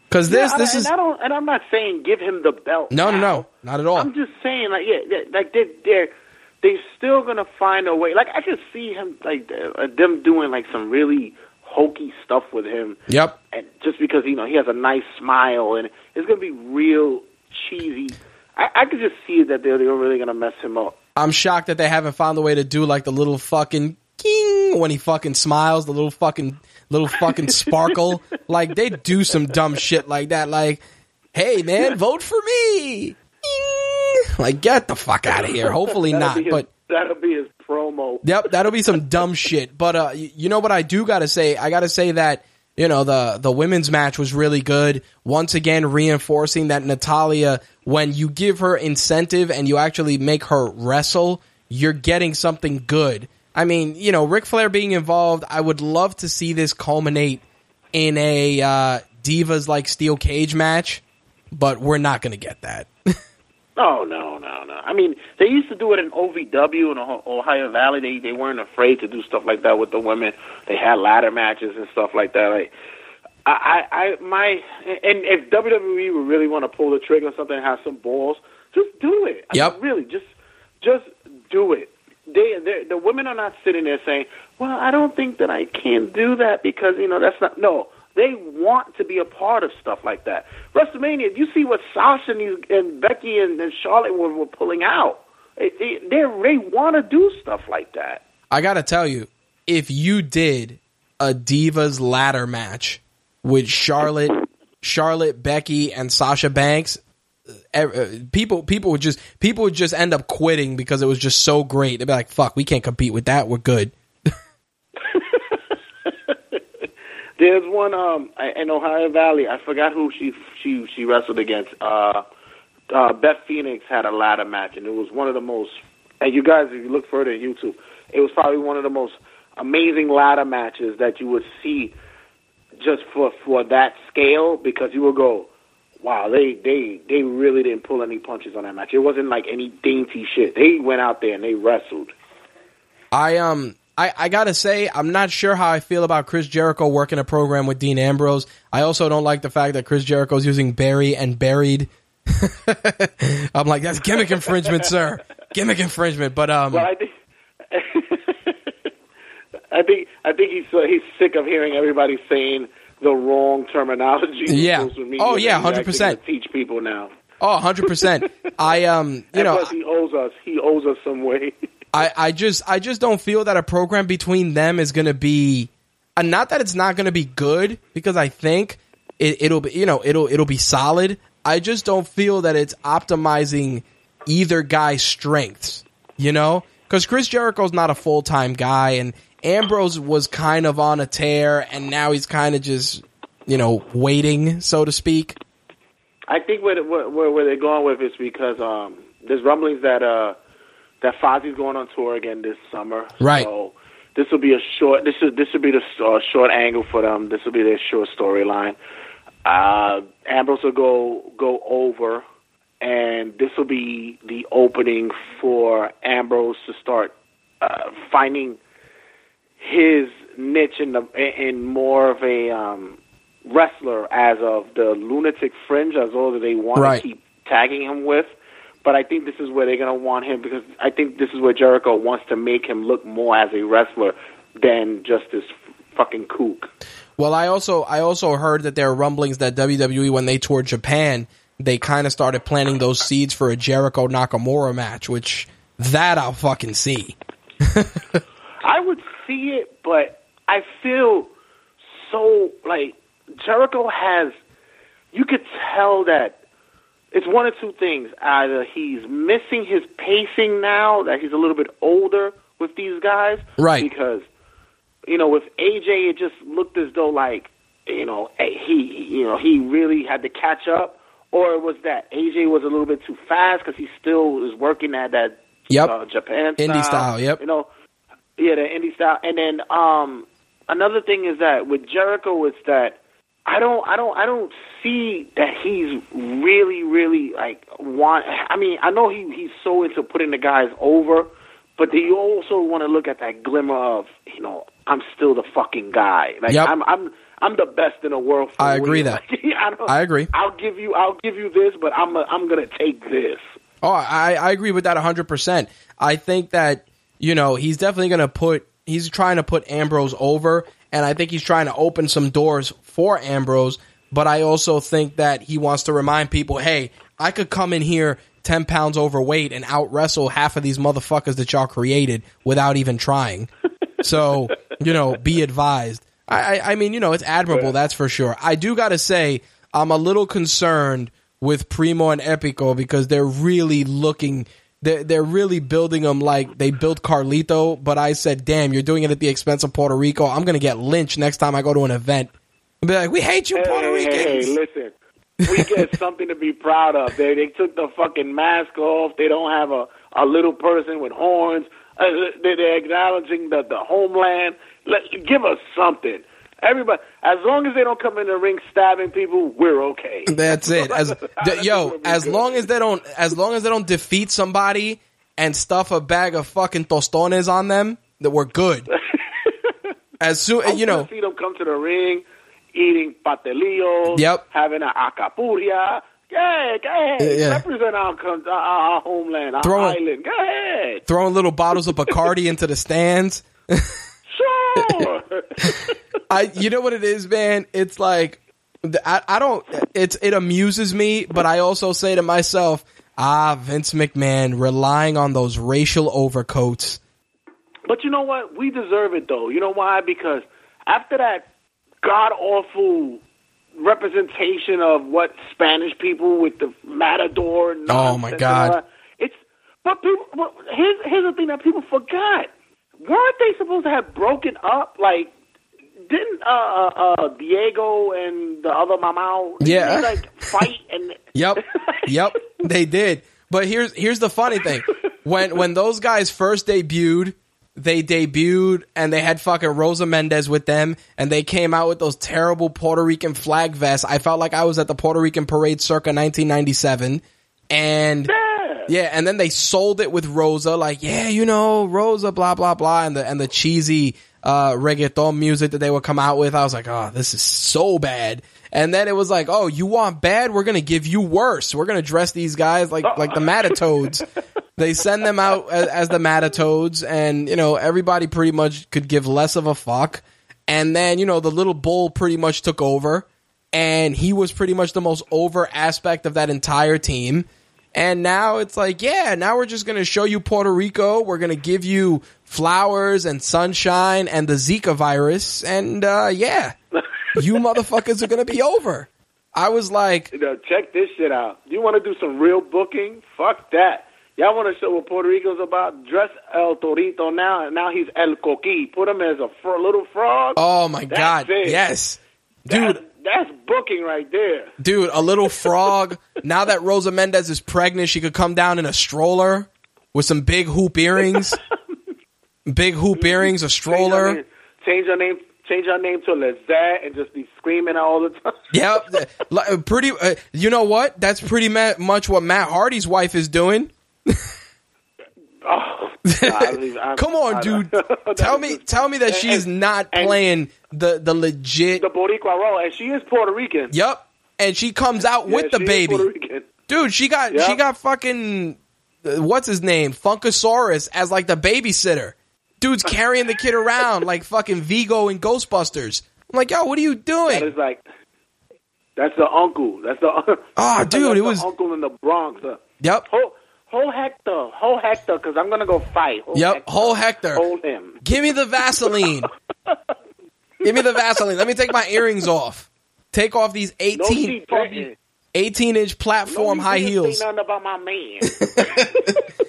Because this Yeah, this and is I don't, and I'm not saying give him the belt. no no now. no not at all. I'm just saying, like, yeah, like they they're they still gonna find a way. Like, I could see him, like, uh, them doing like some really hokey stuff with him, Yep. and just because you know he has a nice smile, and it's gonna be real cheesy. I, I could just see that they're they're really gonna mess him up. I'm shocked that they haven't found a way to do like the little fucking king when he fucking smiles, the little fucking little fucking sparkle. like they do some dumb shit like that. Like, hey man, vote for me. Like, get the fuck out of here. Hopefully not. his, But that'll be his promo. Yep, that'll be some dumb shit. But uh, you know what I do got to say? I got to say that you know the the women's match was really good. Once again, reinforcing that Natalya, when you give her incentive and you actually make her wrestle, you're getting something good. I mean, you know, Ric Flair being involved, I would love to see this culminate in a uh, divas like steel cage match, but we're not going to get that. No, no, no, no. I mean, they used to do it in OVW in Ohio- Ohio Valley. They they weren't afraid to do stuff like that with the women. They had ladder matches and stuff like that. Like, I, I, I my, and if WWE would really want to pull the trigger on something and have some balls, just do it. I Yep. mean, really, just, just do it. They, they, the women are not sitting there saying, "Well, I don't think that I can do that because you know that's not." No, they want to be a part of stuff like that. WrestleMania, you see what Sasha and, and Becky and, and Charlotte were, were pulling out. They, they, want to do stuff like that. I gotta tell you, if you did a Divas ladder match with Charlotte, Charlotte, Becky, and Sasha Banks, eh, eh, people people would just people would just end up quitting because it was just so great. They'd be like, "Fuck, we can't compete with that. We're good." There's one um in Ohio Valley. I forgot who she she she wrestled against. Uh, uh, Beth Phoenix had a ladder match, and it was one of the most. And you guys, if you look further at YouTube, it was probably one of the most amazing ladder matches that you would see just for for that scale because you would go, wow, they they they really didn't pull any punches on that match. It wasn't like any dainty shit. They went out there and they wrestled. I um I, I gotta say I'm not sure how I feel about Chris Jericho working a program with Dean Ambrose. I also don't like the fact that Chris Jericho's using Barry and buried. I'm like that's gimmick infringement, sir. Gimmick infringement. But um Well, I think. I think I think he's uh, he's sick of hearing everybody saying the wrong terminology. Yeah. Oh, yeah, actually 100%. Teach people now. Oh, 100 percent. I um, you And know, he owes us. He owes us some way. I I just I just don't feel that a program between them is going to be, uh, not that it's not going to be good because I think it, it'll be you know it'll it'll be solid. I just don't feel that it's optimizing either guy's strengths. You know, because Chris Jericho's not a full time guy, and Ambrose was kind of on a tear, and now he's kind of just you know waiting, so to speak. I think where, where where they're going with is because um, there's rumblings that uh that Fozzy's going on tour again this summer. Right. So this will be a short. This is this will be the uh, short angle for them. This will be their short storyline. Uh, Ambrose will go go over, and this will be the opening for Ambrose to start uh, finding his niche in the in more of a um, wrestler as of the lunatic fringe as all that they want Right. to keep tagging him with. But I think this is where they're going to want him because I think this is where Jericho wants to make him look more as a wrestler than just this fucking kook. Well, I also I also heard that there are rumblings that WWE when they toured Japan, they kind of started planting those seeds for a Jericho Nakamura match, which that I'll fucking see. I would see it, but I feel so like Jericho has. You could tell that it's one of two things: either he's missing his pacing now that he's a little bit older with these guys, Right. Because you know, with AJ, it just looked as though like, you know, he, you know, he really had to catch up, or was that AJ was a little bit too fast because he still is working at that Yep. uh, Japan style, Indie style, yep. You know, yeah, the indie style. And then um, another thing is that with Jericho, it's that I don't, I don't, I don't see that he's really, really like want. I mean, I know he he's so into putting the guys over, but do you also want to look at that glimmer of, you know, I'm still the fucking guy. Like Yep. I'm, I'm, I'm the best in the world. For I agree that. I, don't, I agree. I'll give you, I'll give you this, but I'm, I'm gonna take this. Oh, I, I agree with that 100%. I think that, you know, he's definitely going to put, he's trying to put Ambrose over, and I think he's trying to open some doors for Ambrose, but I also think that he wants to remind people, hey, I could come in here 10 pounds overweight and out wrestle half of these motherfuckers that y'all created without even trying. So, you know, be advised. I, I, I mean, you know, it's admirable, that's for sure. I do got to say, I'm a little concerned with Primo and Epico because they're really looking, they're, they're really building them like they built Carlito. But I said, damn, you're doing it at the expense of Puerto Rico. I'm going to get lynched next time I go to an event. Be like, we hate you, Puerto hey, hey, Ricans. hey, listen. We get something to be proud of. They they took the fucking mask off. They don't have a a little person with horns. Uh, they, they're acknowledging the the homeland. Let give us something. Everybody, as long as they don't come in the ring stabbing people, we're okay. That's it. As d- yo, as good. long as they don't, as long as they don't defeat somebody and stuff a bag of fucking tostones on them, that we're good. As soon, I'm you know, see them come to the ring, eating patelillos, Yep. having an acapuria. Yeah, go ahead. Yeah, yeah. Represent our, our, our homeland, our Throwing- island. Go ahead. throwing little bottles of Bacardi into the stands. Sure. I, you know what it is, man. It's like I, I don't. It's it amuses me, but I also say to myself, ah, Vince McMahon relying on those racial overcoats. But you know what? We deserve it though. You know why? Because after that god awful representation of what Spanish people with the matador. Oh, my God. It's but people. Here's here's the thing that people forgot. Weren't they supposed to have broken up? Like, didn't uh uh, uh Diego and the other Mamau Yeah. they, like fight and Yep, yep, they did. But here's here's the funny thing: when when those guys first debuted, they debuted and they had fucking Rosa Mendes with them, and they came out with those terrible Puerto Rican flag vests. I felt like I was at the Puerto Rican parade circa 1997, and. Yeah, and then they sold it with Rosa, like, yeah, you know, Rosa, blah blah blah, and the and the cheesy uh reggaeton music that they would come out with. I was like, oh, this is so bad. And then it was like, oh, you want bad? We're gonna give you worse. We're gonna dress these guys like like the Matatoads. they send them out as, as the Matatoads, and you know, everybody pretty much could give less of a fuck. And then you know, the little bull pretty much took over, and he was pretty much the most over aspect of that entire team. And now it's like, yeah, now we're just going to show you Puerto Rico. We're going to give you flowers and sunshine and the Zika virus. And, uh, yeah, you motherfuckers are going to be over. I was like, check this shit out. You want to do some real booking? Fuck that. Y'all want to show what Puerto Rico's about? Dress El Torito now, and now he's El Coqui. Put him as a fr- little frog. oh my That's God. it. Yes. Dude, that's booking right there. dude, a little frog. now that Rosa Mendes is pregnant, she could come down in a stroller with some big hoop earrings. big hoop earrings, a stroller. change your name, change your name to Lizette, and just be screaming all the time. Yep, Like, pretty. Uh, you know what? That's pretty ma- much what Matt Hardy's wife is doing. Oh, nah, I leave- I- Come on, dude. tell me, tell me that and- she's and- not playing the the legit. the Boricua role, and she is Puerto Rican. Yep, and she comes out Yeah, with the baby, Puerto Rican. dude. She got Yep. she got fucking uh, what's his name, Funkasaurus as like the babysitter. Dude's carrying the kid around like fucking Vigo and Ghostbusters. I'm like, yo, what are you doing? is like, that's the uncle. That's the. Ah, that's dude, like it was- uncle in the Bronx. Uh, Yep, Ho, ho Hector, ho Hector, because I'm gonna go fight. Ho Yep, Hector. ho Hector. Hold him. Give me the Vaseline. Give me the Vaseline. Let me take my earrings off. Take off these No 18, seat talking. 18 inch platform no, high heels. Nothing about my man.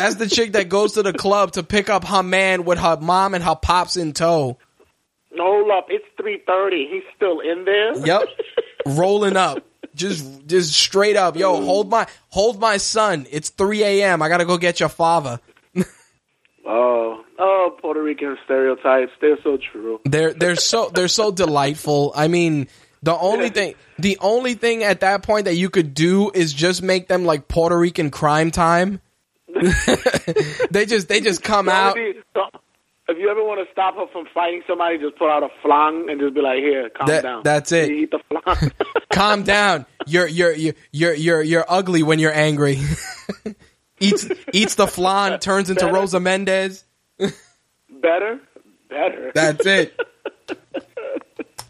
That's the chick that goes to the club to pick up her man with her mom and her pops in tow. Hold up, it's three thirty. He's still in there. Yep. Rolling up. Just just straight up. Yo, mm. hold my hold my son. It's 3 a.m. I gotta go get your father. Oh, oh, Puerto Rican stereotypes. They're so true. They're they're so they're so delightful. I mean, the only thing the only thing at that point that you could do is just make them like Puerto Rican crime time. they just they just come out. so- if you ever want to stop her from fighting somebody, just pull out a flang and just be like, "Here, calm That- down." that's it. You eat the flang. Calm down. You're you're you're you're you're, you're ugly when you're angry. eats eats the flan, turns into Rosa Mendes. better, better. That's it.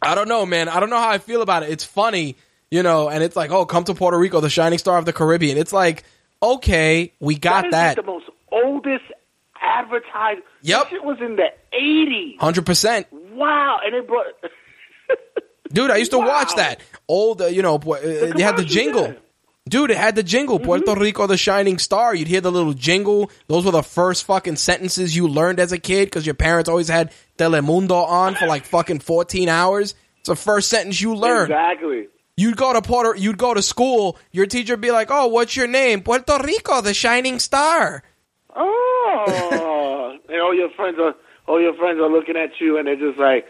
I don't know, man. I don't know how I feel about it. It's funny, you know, and it's like, oh, come to Puerto Rico, the shining star of the Caribbean. It's like, okay, we got that. the most oldest advertised. Yep. it was in the eighties. Hundred percent, Wow, and it brought. dude. I used to Wow. watch that old, uh, you know, they had the jingle. Mm-hmm. Dude, it had the jingle, Puerto Rico, the shining star. You'd hear the little jingle. Those were the first fucking sentences you learned as a kid because your parents always had Telemundo on for like fucking 14 hours. It's the first sentence you learned. Exactly. You'd go to Puerto, you'd go to school. Your teacher would be like, "Oh, what's your name? Puerto Rico, the shining star." Oh, and all your friends are all your friends are looking at you, and they're just like,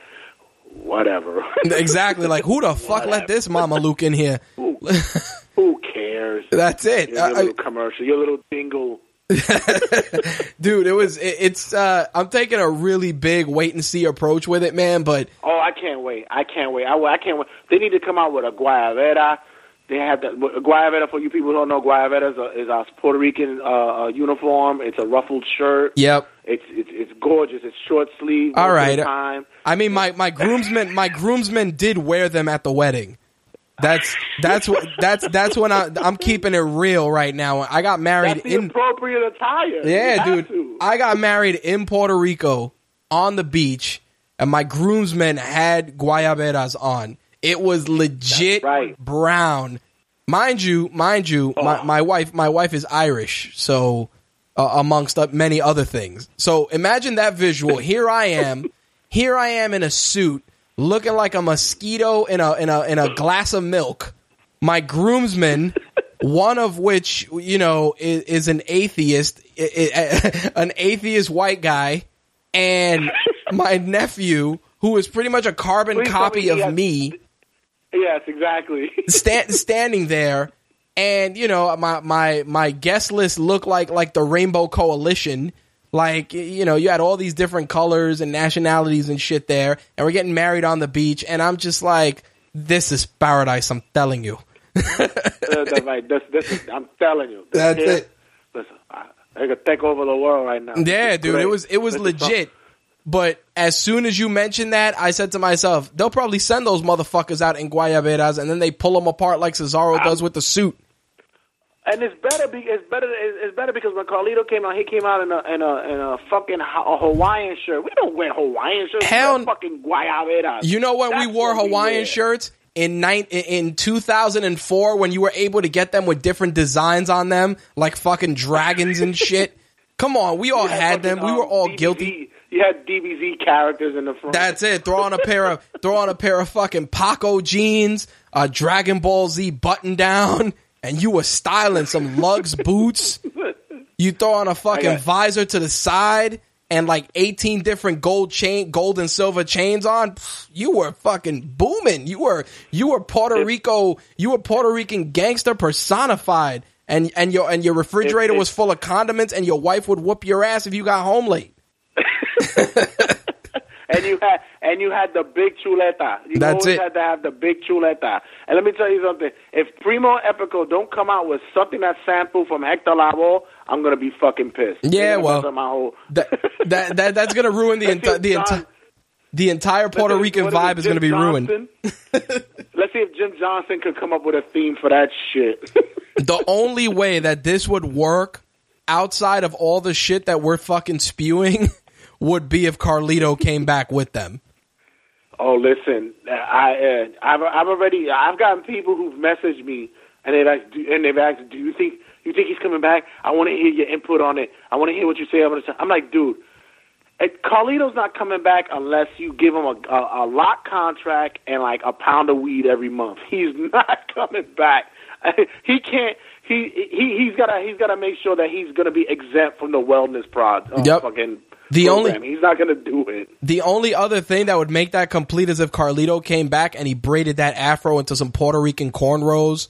whatever. Exactly. Like, who the fuck let this Mama Luke in here? who, who cares? That's it, Your I- little I- commercial, your little jingle. dude. It was. It, it's. uh I'm taking a really big wait and see approach with it, man. But Oh, I can't wait! I can't wait! I, I can't wait! They need to come out with a guayabera. They have that guayabera for you people who don't know. Guayabera is a, is Puerto Rican uh, uh, uniform. It's a ruffled shirt. yep. It's it's it's gorgeous. It's short sleeve. All right. the time. I mean, my my groomsmen, my groomsmen did wear them at the wedding. That's that's what that's that's when I I'm keeping it real right now. I got married in appropriate attire. Yeah, dude. to. I got married in Puerto Rico on the beach, and my groomsmen had guayaberas on. It was legit right. brown. Mind you, mind you, Oh. my, my wife, my wife is Irish, so uh, amongst uh, many other things. So imagine that visual. Here I am, here I am in a suit, looking like a mosquito in a in a in a glass of milk. My groomsmen, one of which you know is, is an atheist, an atheist white guy, and my nephew, who is pretty much a carbon Please copy of has- me Yes, exactly. stand, standing there, and you know my my my guest list looked like like the Rainbow Coalition. Like you know, you had all these different colors and nationalities and shit there, and we're getting married on the beach, and I'm just like, this is paradise. I'm telling you. That's right. This, this is, I'm telling you. This That's it. Listen, I, I could take over the world right now. Yeah, dude, great. it was it was This legit. But as soon as you mentioned that, I said to myself, they'll probably send those motherfuckers out in guayaberas, and then they pull them apart like Cesaro ah. does with the suit. And it's better. Be, it's better. It's better because when Carlito came out, he came out in a in a in a fucking a Hawaiian shirt. We don't wear Hawaiian shirts. Hell- we fucking guayaberas. You know when we wore we Hawaiian wear. shirts in nine in 2004 when you were able to get them with different designs on them, like fucking dragons and shit. Come on, we all You had them. We were um, all DBZ guilty. You had DBZ characters in the front. That's it. Throw on a pair of throw on a pair of fucking Paco jeans, a Dragon Ball Z button down, and you were styling some Lugz boots. You throw on a fucking visor to the side and like 18 different gold chain, gold and silver chains on. You were fucking booming. You were you were Puerto Rico. You were Puerto Rican gangster personified. And and your and your refrigerator was full of condiments, and your wife would whoop your ass if you got home late. and you had and you had the big chuleta. You That's always it. had to have the big chuleta. And let me tell you something: if Primo Epico don't come out with something that's sampled from Hector Lavoe, I'm gonna be fucking pissed. Yeah, well, my whole. that that, that that's gonna ruin the if the entire the entire Puerto see- Rican what is vibe is Jim gonna be ruined. Let's see if Jim Johnston could come up with a theme for that shit. The only way that this would work outside of all the shit that we're fucking spewing would be if Carlito came back with them. Oh, listen, I uh, I've I've already I've gotten people who've messaged me and they've asked, do, and they've asked, do you think you think he's coming back? I want to hear your input on it. I want to hear what you say. I'm, like, dude, it, Carlito's not coming back unless you give him a, a, a lock contract and like a pound of weed every month. He's not coming back. he can't. He he he's gotta he's gotta make sure that he's gonna be exempt from the wellness prod. Uh, Yep. Fucking The program. only- he's not gonna do it. The only other thing that would make that complete is if Carlito came back and he braided that afro into some Puerto Rican cornrows.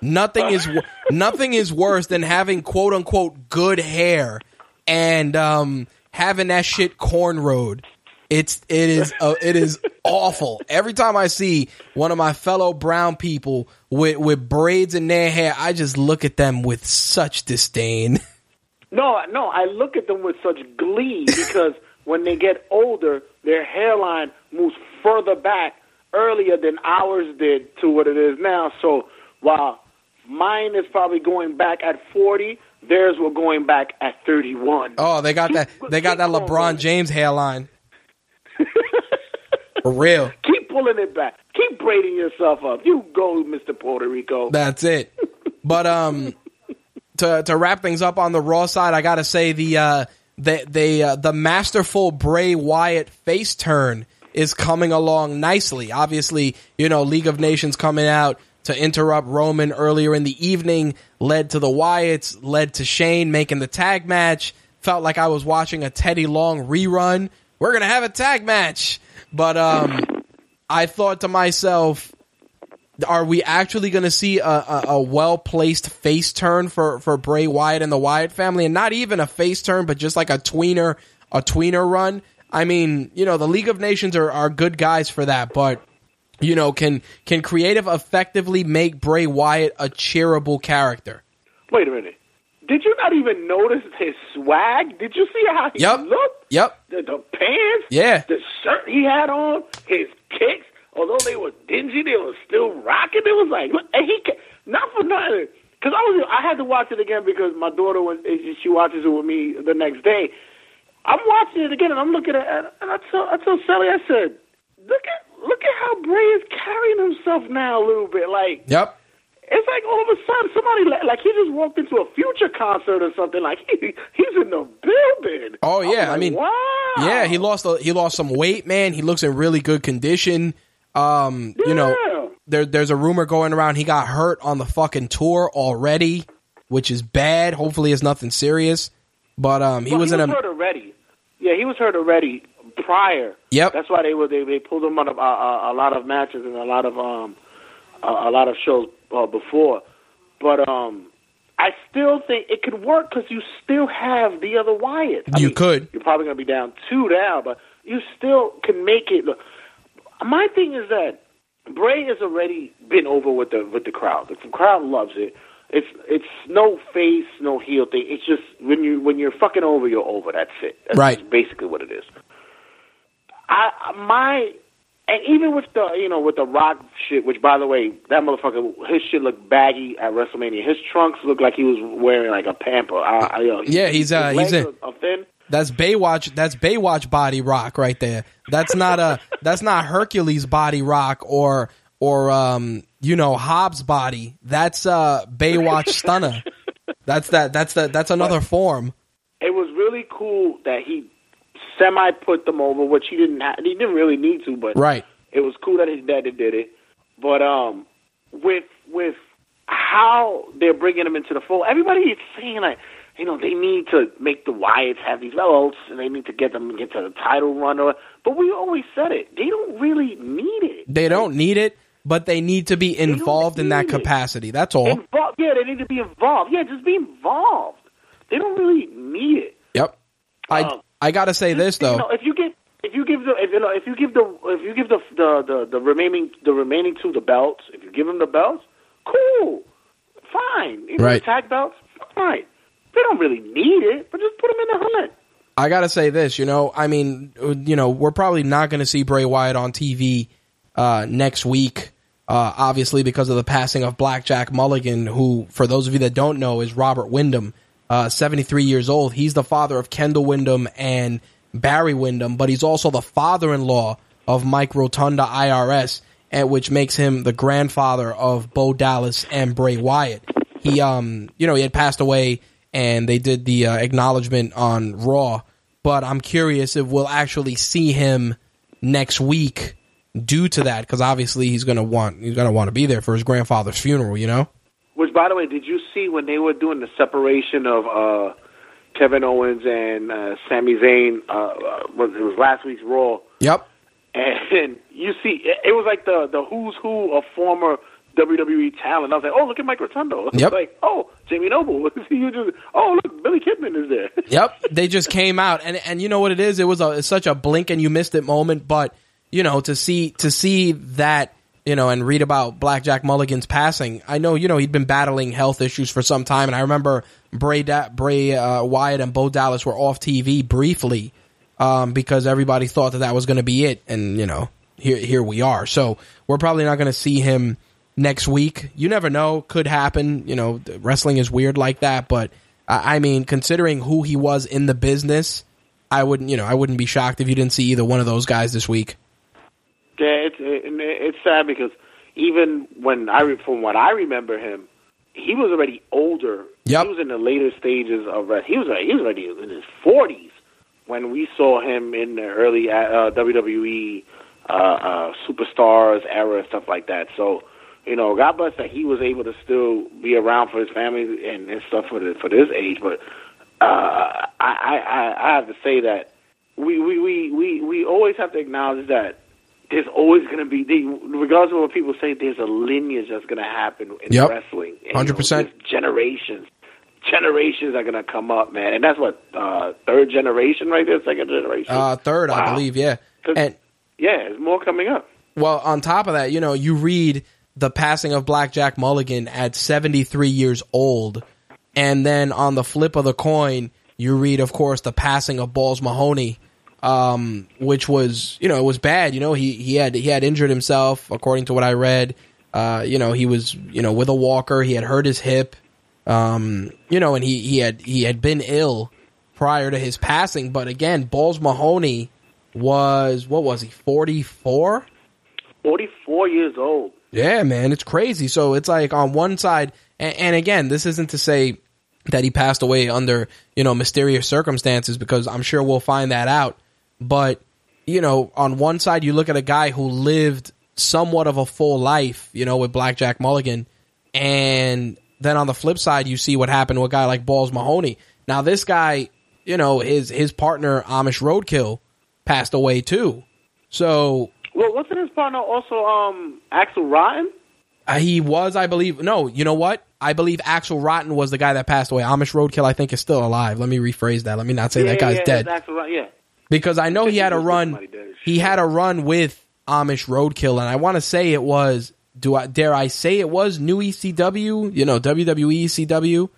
Nothing is nothing is worse than having quote unquote good hair and um, having that shit cornrowed. It's it is uh, it is awful. Every time I see one of my fellow brown people with with braids in their hair, I just look at them with such disdain. No, no, I look at them with such glee because when they get older, their hairline moves further back earlier than ours did to what it is now. So while mine is probably going back at 40, theirs were going back at 31. Oh, they got that they got that LeBron James hairline. For real. Keep pulling it back. Keep braiding yourself up. You go, Mr. Puerto Rico. That's it. But um, to to wrap things up on the Raw side, I gotta say the uh the the uh, the masterful Bray Wyatt face turn is coming along nicely. Obviously, you know League of Nations coming out to interrupt Roman earlier in the evening led to the Wyatts, led to Shane making the tag match. Felt like I was watching a Teddy Long rerun. We're gonna have a tag match, but um, I thought to myself are we actually going to see a, a, a well placed face turn for, for Bray Wyatt and the Wyatt family, and not even a face turn, but just like a tweener a tweener run? I mean, you know, the League of Nations are, are good guys for that, but you know, can can creative effectively make Bray Wyatt a cheerable character? Wait a minute. Did you not even notice his swag? Did you see how he Yep. looked? Yep. The, the pants? Yeah. The shirt he had on? His kicks? Although they were dingy, they were still rocking. It was like, and he, not for nothing. Because I was, I had to watch it again because my daughter was, eh, she watches it with me the next day. I'm watching it again and I'm looking at it and I tell, I tell Sally, I said, look at, look at how Bray is carrying himself now a little bit. Like, Yep. it's like all of a sudden somebody like, like he just walked into a future concert or something. Like he he's in the building. Oh, yeah, I like, mean, wow. Yeah, he lost a, he lost some weight, man. He looks in really good condition. Um, you know, there there's a rumor going around he got hurt on the fucking tour already, which is bad. Hopefully, it's nothing serious. But um, he Well, was he in was a hurt already. Yeah, he was hurt already prior. Yep. That's why they were they, they pulled him on a, a, a lot of matches and a lot of um a, a lot of shows uh, before. But um, I still think it could work because you still have the other Wyatt. I You mean, could. You're probably going to be down two now, but you still can make it. Look, my thing is that Bray has already been over with the with the crowd. The crowd loves it. It's it's no face, no heel thing. It's just when you when you're fucking over, you're over. That's it. That's Right. basically what it is. I my and even with the you know with the Rock shit, which by the way, that motherfucker his shit looked baggy at WrestleMania. His trunks looked like he was wearing like a pamper. I, I, you know, Yeah, he's, uh, he's legs in- are- are thin. That's Baywatch. That's Baywatch body rock right there. That's not a that's not Hercules body rock or or um you know Hobbs body. That's uh Baywatch stunner. That's that. That's that. That's another form. it was really cool that he semi put them over, which he didn't. Ha- he didn't really need to, but Right. it was cool that his dad did it. But um, with with how they're bringing him into the fold, everybody is saying like, you know, they need to make the Wyatts have these belts, and they need to get them get to the title run. Or, but we always said it, they don't really need it. They don't need it, but they need to be involved in that it. capacity. That's all. Yeah, they need to be involved. Yeah, just be involved. They don't really need it. Yep. I Um, I gotta say this You though. know, if you get if you give the if you know if you give the if you give the the the, the remaining the remaining two the belts, if you give them the belts, cool, fine. You know, Right. The tag belts, fine. They don't really need it, but just put them in the hunt. I gotta say this, you know, I mean, you know, we're probably not gonna see Bray Wyatt on TV uh, next week, uh, obviously because of the passing of Blackjack Mulligan, who, for those of you that don't know, is Robert Windham, uh, 73 years old. He's the father of Kendall Windham and Barry Windham, but he's also the father-in-law of Mike Rotunda IRS, and which makes him the grandfather of Bo Dallas and Bray Wyatt. He, um, you know, he had passed away, and they did the uh, acknowledgement on Raw but I'm curious if we'll actually see him next week due to that because obviously he's gonna want he's gonna want to be there for his grandfather's funeral. You know. Which, by the way, did you see when they were doing the separation of uh, Kevin Owens and uh, Sami Zayn? Uh, uh, was it was last week's Raw? Yep. And you see, it, it was like the the who's who of former WWE talent. I was like, oh, look at Mike Rotundo. Yep. like, oh, Jamie Noble. you just, oh, look, Billy Kidman is there. Yep, they just came out, and and you know what it is? It was a it's such a blink and you missed it moment, but you know to see to see that you know and read about Blackjack Mulligan's passing. I know you know he'd been battling health issues for some time, and I remember Bray da- Bray uh, Wyatt and Bo Dallas were off TV briefly um, because everybody thought that that was going to be it, and you know here here we are. So we're probably not going to see him next week. You never know; could happen. You know, wrestling is weird like that. But I I mean, considering who he was in the business, I wouldn't you know I wouldn't be shocked if you didn't see either one of those guys this week. Yeah, it's it's sad because even when I from what I remember him, he was already older. Yep. He was in the later stages of rest. He was he was already in his forties when we saw him in the early uh, WWE uh, uh, superstars era and stuff like that. So, you know, God bless that he was able to still be around for his family and, and stuff for the, for this age. But uh, I, I I have to say that we we we we, we always have to acknowledge that there's always going to be, regardless of what people say, there's a lineage that's going to happen in Yep. wrestling. And, you know, 100%. generations, generations are going to come up, man. And that's what uh, third generation right there, second generation. Uh, third, I believe, yeah, And yeah, there's more coming up. Well, on top of that, you know, you read the passing of Blackjack Mulligan at 73 years old. And then on the flip of the coin, you read, of course, the passing of Balls Mahoney, um, which was, you know, it was bad. You know, he, he had, he had injured himself, according to what I read. Uh, you know, he was, you know, with a walker. He had hurt his hip. Um, you know, and he, he had, he had been ill prior to his passing. But again, Balls Mahoney was, what was he, 44? 44 years old. Yeah, man, it's crazy. So it's like on one side, and, and again, this isn't to say that he passed away under you know mysterious circumstances because I'm sure we'll find that out. But you know, on one side, you look at a guy who lived somewhat of a full life, you know, with Blackjack Mulligan, and then on the flip side, you see what happened to a guy like Balls Mahoney. Now, this guy, you know, his his partner Amish Roadkill passed away too. So Well, wasn't his partner also um, Axl Rotten? Uh, he was, I believe. No, you know what? I believe Axl Rotten was the guy that passed away. Amish Roadkill, I think, is still alive. Let me rephrase that. Let me not say that guy's yeah, dead Rotten, yeah. because I know he had a run. He had a run with Amish Roadkill, and I want to say it was. Do I dare I say it was new ECW? You know, WWE ECW.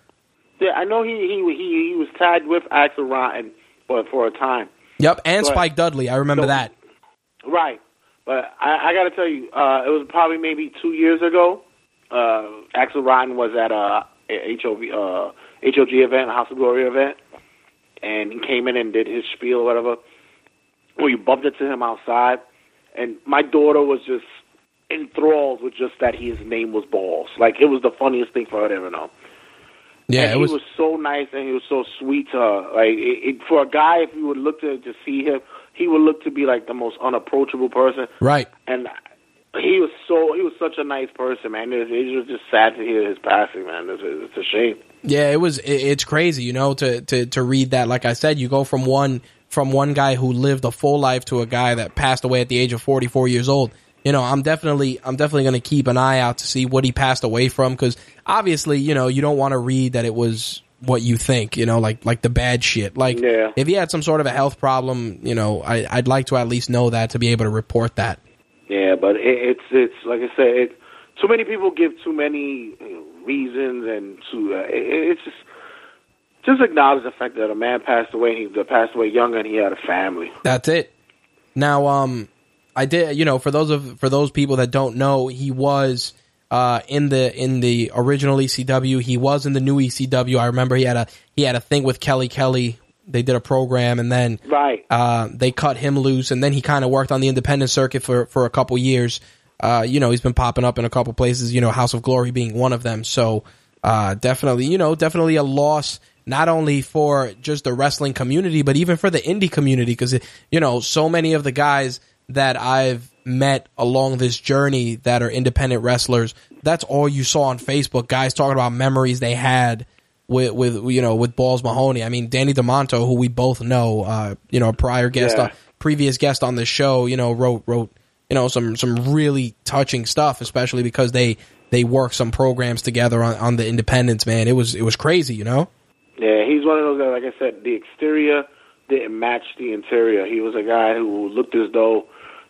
Yeah, I know he he he, he was tied with Axl Rotten for for a time. Yep, and Right. Spike Dudley. I remember So- that. Right. But I, I got to tell you, uh, it was probably maybe two years ago. Uh, Axl Rotten was at a, HOV, uh, HOG event, a House of Glory event, and he came in and did his spiel or whatever. Well, you bumped into him outside, and my daughter was just enthralled with just that his name was Balls. Like it was the funniest thing for her to ever know. Yeah, and it he was. was so nice and he was so sweet to her. Like it, it, for a guy, if you would look to to see him, he would look to be like the most unapproachable person. Right. And he was so he was such a nice person, man. It was, it was just sad to hear his passing, man. It's, it's a shame. Yeah, it was. It's crazy, you know, to to to read that. Like I said, you go from one from one guy who lived a full life to a guy that passed away at the age of forty four years old. You know, I'm definitely I'm definitely going to keep an eye out to see what he passed away from because obviously, you know, you don't want to read that it was what you think. You know, like like the bad shit. Like Yeah. if he had some sort of a health problem, you know, I, I'd like to at least know that to be able to report that. Yeah, but it, it's it's like I said, it, too many people give too many reasons, and to uh, it, it's just just acknowledge the fact that a man passed away. and He passed away young, and he had a family. That's it. Now, um, I did, you know, for those of for those people that don't know, he was uh in the in the original ECW. He was in the new ECW. I remember he had a he had a thing with Kelly Kelly. They did a program, and then Right. uh, they cut him loose, and then he kind of worked on the independent circuit for for a couple years. Uh, you know, he's been popping up in a couple places. You know, House of Glory being one of them. So uh, definitely, you know, definitely a loss not only for just the wrestling community, but even for the indie community. Because, you know, so many of the guys that I've met along this journey that are independent wrestlers, that's all you saw on Facebook. Guys talking about memories they had with, with you know, with Balls Mahoney. I mean, Danny Demanto, who we both know, uh, you know, a prior guest, Yeah. on, previous guest on the show, you know, wrote, wrote, you know, some, some really touching stuff, especially because they, they work some programs together on, on the independents, man. It was, it was crazy, you know? Yeah, he's one of those guys. Like I said, the exterior didn't match the interior. He was a guy who looked as though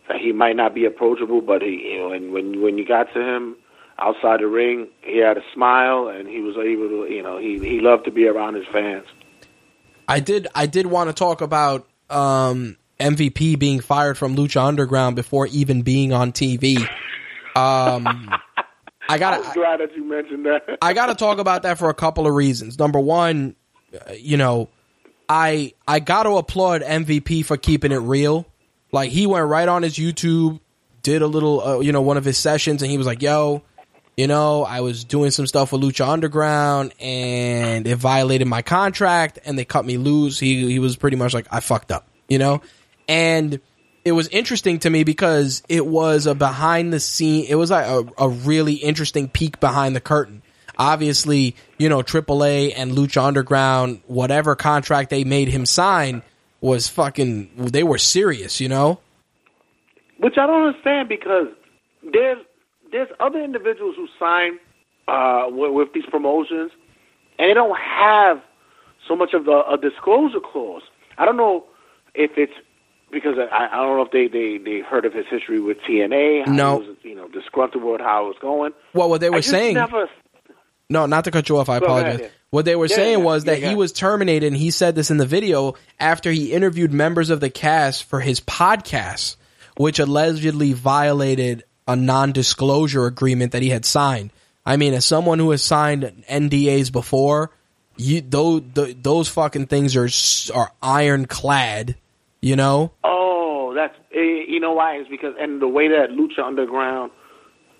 that he might not be approachable, but he, you know, and when when you got to him outside the ring, he had a smile and he was able to, you know, he he loved to be around his fans. I did I did want to talk about um, MVP being fired from Lucha Underground before even being on TV. Um, I got glad that you mentioned that. I got to talk about that for a couple of reasons. Number one, uh, you know, I I got to applaud MVP for keeping it real. Like he went right on his YouTube, did a little, uh, you know, one of his sessions, and he was like, "Yo, you know, I was doing some stuff with Lucha Underground, and it violated my contract, and they cut me loose." He he was pretty much like, "I fucked up," you know, and it was interesting to me because it was a behind the scene. It was like a, a really interesting peek behind the curtain. Obviously, you know, AAA and Lucha Underground, whatever contract they made him sign was fucking. They were serious, you know. Which I don't understand because there's there's other individuals who sign uh, with, with these promotions, and they don't have so much of a, a disclosure clause. I don't know if it's because I, I don't know if they, they, they heard of his history with TNA. How No. was, you know, disgruntled with how it was going. Well, what they were saying. never. No, not to cut you off. I Go ahead, apologize. yeah. What they were Yeah, saying yeah, was yeah, that he was terminated, and he said this in the video after he interviewed members of the cast for his podcast, which allegedly violated a non-disclosure agreement that he had signed. I mean, as someone who has signed NDAs before, you those those fucking things are are ironclad. You know, Oh, that's eh, you know why? It's because and the way that Lucha Underground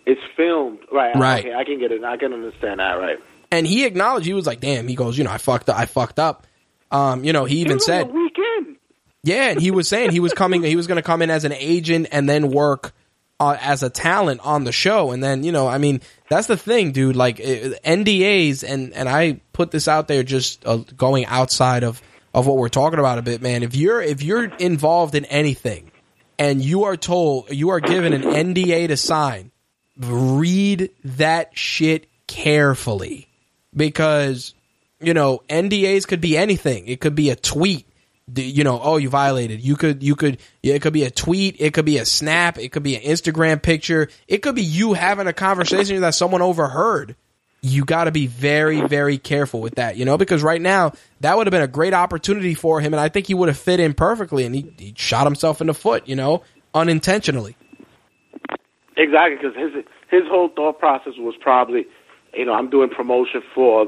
is filmed, right? Right. Okay, I can get it. I can understand that, right? And he acknowledged he was like, "Damn," he goes, "You know, I fucked up. I fucked up." Um, you know, he even It said, weekend. Yeah, and he was saying he was coming. He was going to come in as an agent and then work uh, as a talent on the show. And then you know, I mean, that's the thing, dude. Like eh, NDAs, and and I put this out there just uh, going outside of of what we're talking about a bit, man. If you're if you're involved in anything, and you are told you are given an NDA to sign, read that shit carefully because you know NDAs could be anything. It could be a tweet. You know, oh, you violated. You could, you could. It could be a tweet. It could be a snap. It could be an Instagram picture. It could be you having a conversation that someone overheard. You got to be very, very careful with that. You know, because right now that would have been a great opportunity for him, and I think he would have fit in perfectly. And he, he shot himself in the foot. You know, unintentionally. Exactly, because his his whole thought process was probably, you know, I'm doing promotion for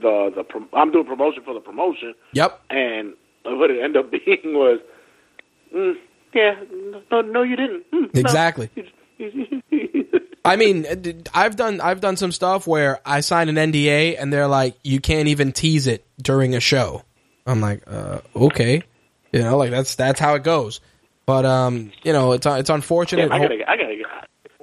the the prom- I'm doing promotion for the promotion, Yep. and what it ended up being was, mm, yeah, no, no, you didn't. Mm, no. Exactly. I mean, uh, I've done I've done some stuff where I sign an NDA and they're like, you can't even tease it during a show. I'm like, uh, okay, you know, like that's that's how it goes. But um, you know, it's it's unfortunate. Damn, I gotta, I gotta, get,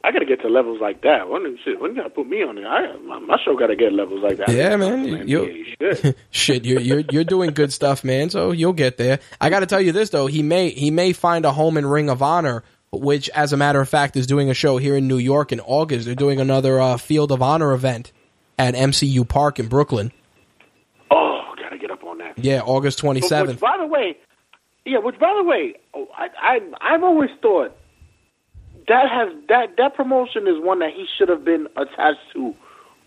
I gotta get to levels like that. When shit, when you gotta put me on it? I, my, my show gotta get levels like that. Yeah, man, Man, you shit. shit, you're you're you're doing good stuff, man. So you'll get there. I got to tell you this though, he may he may find a home in Ring of Honor, which, as a matter of fact, is doing a show here in New York in August. They're doing another uh, Field of Honor event at MCU Park in Brooklyn. Oh, gotta get up on that. Yeah, August twenty seventh. Which, by the way, yeah. Which, by the way, oh, I, I I've always thought that has that that promotion is one that he should have been attached to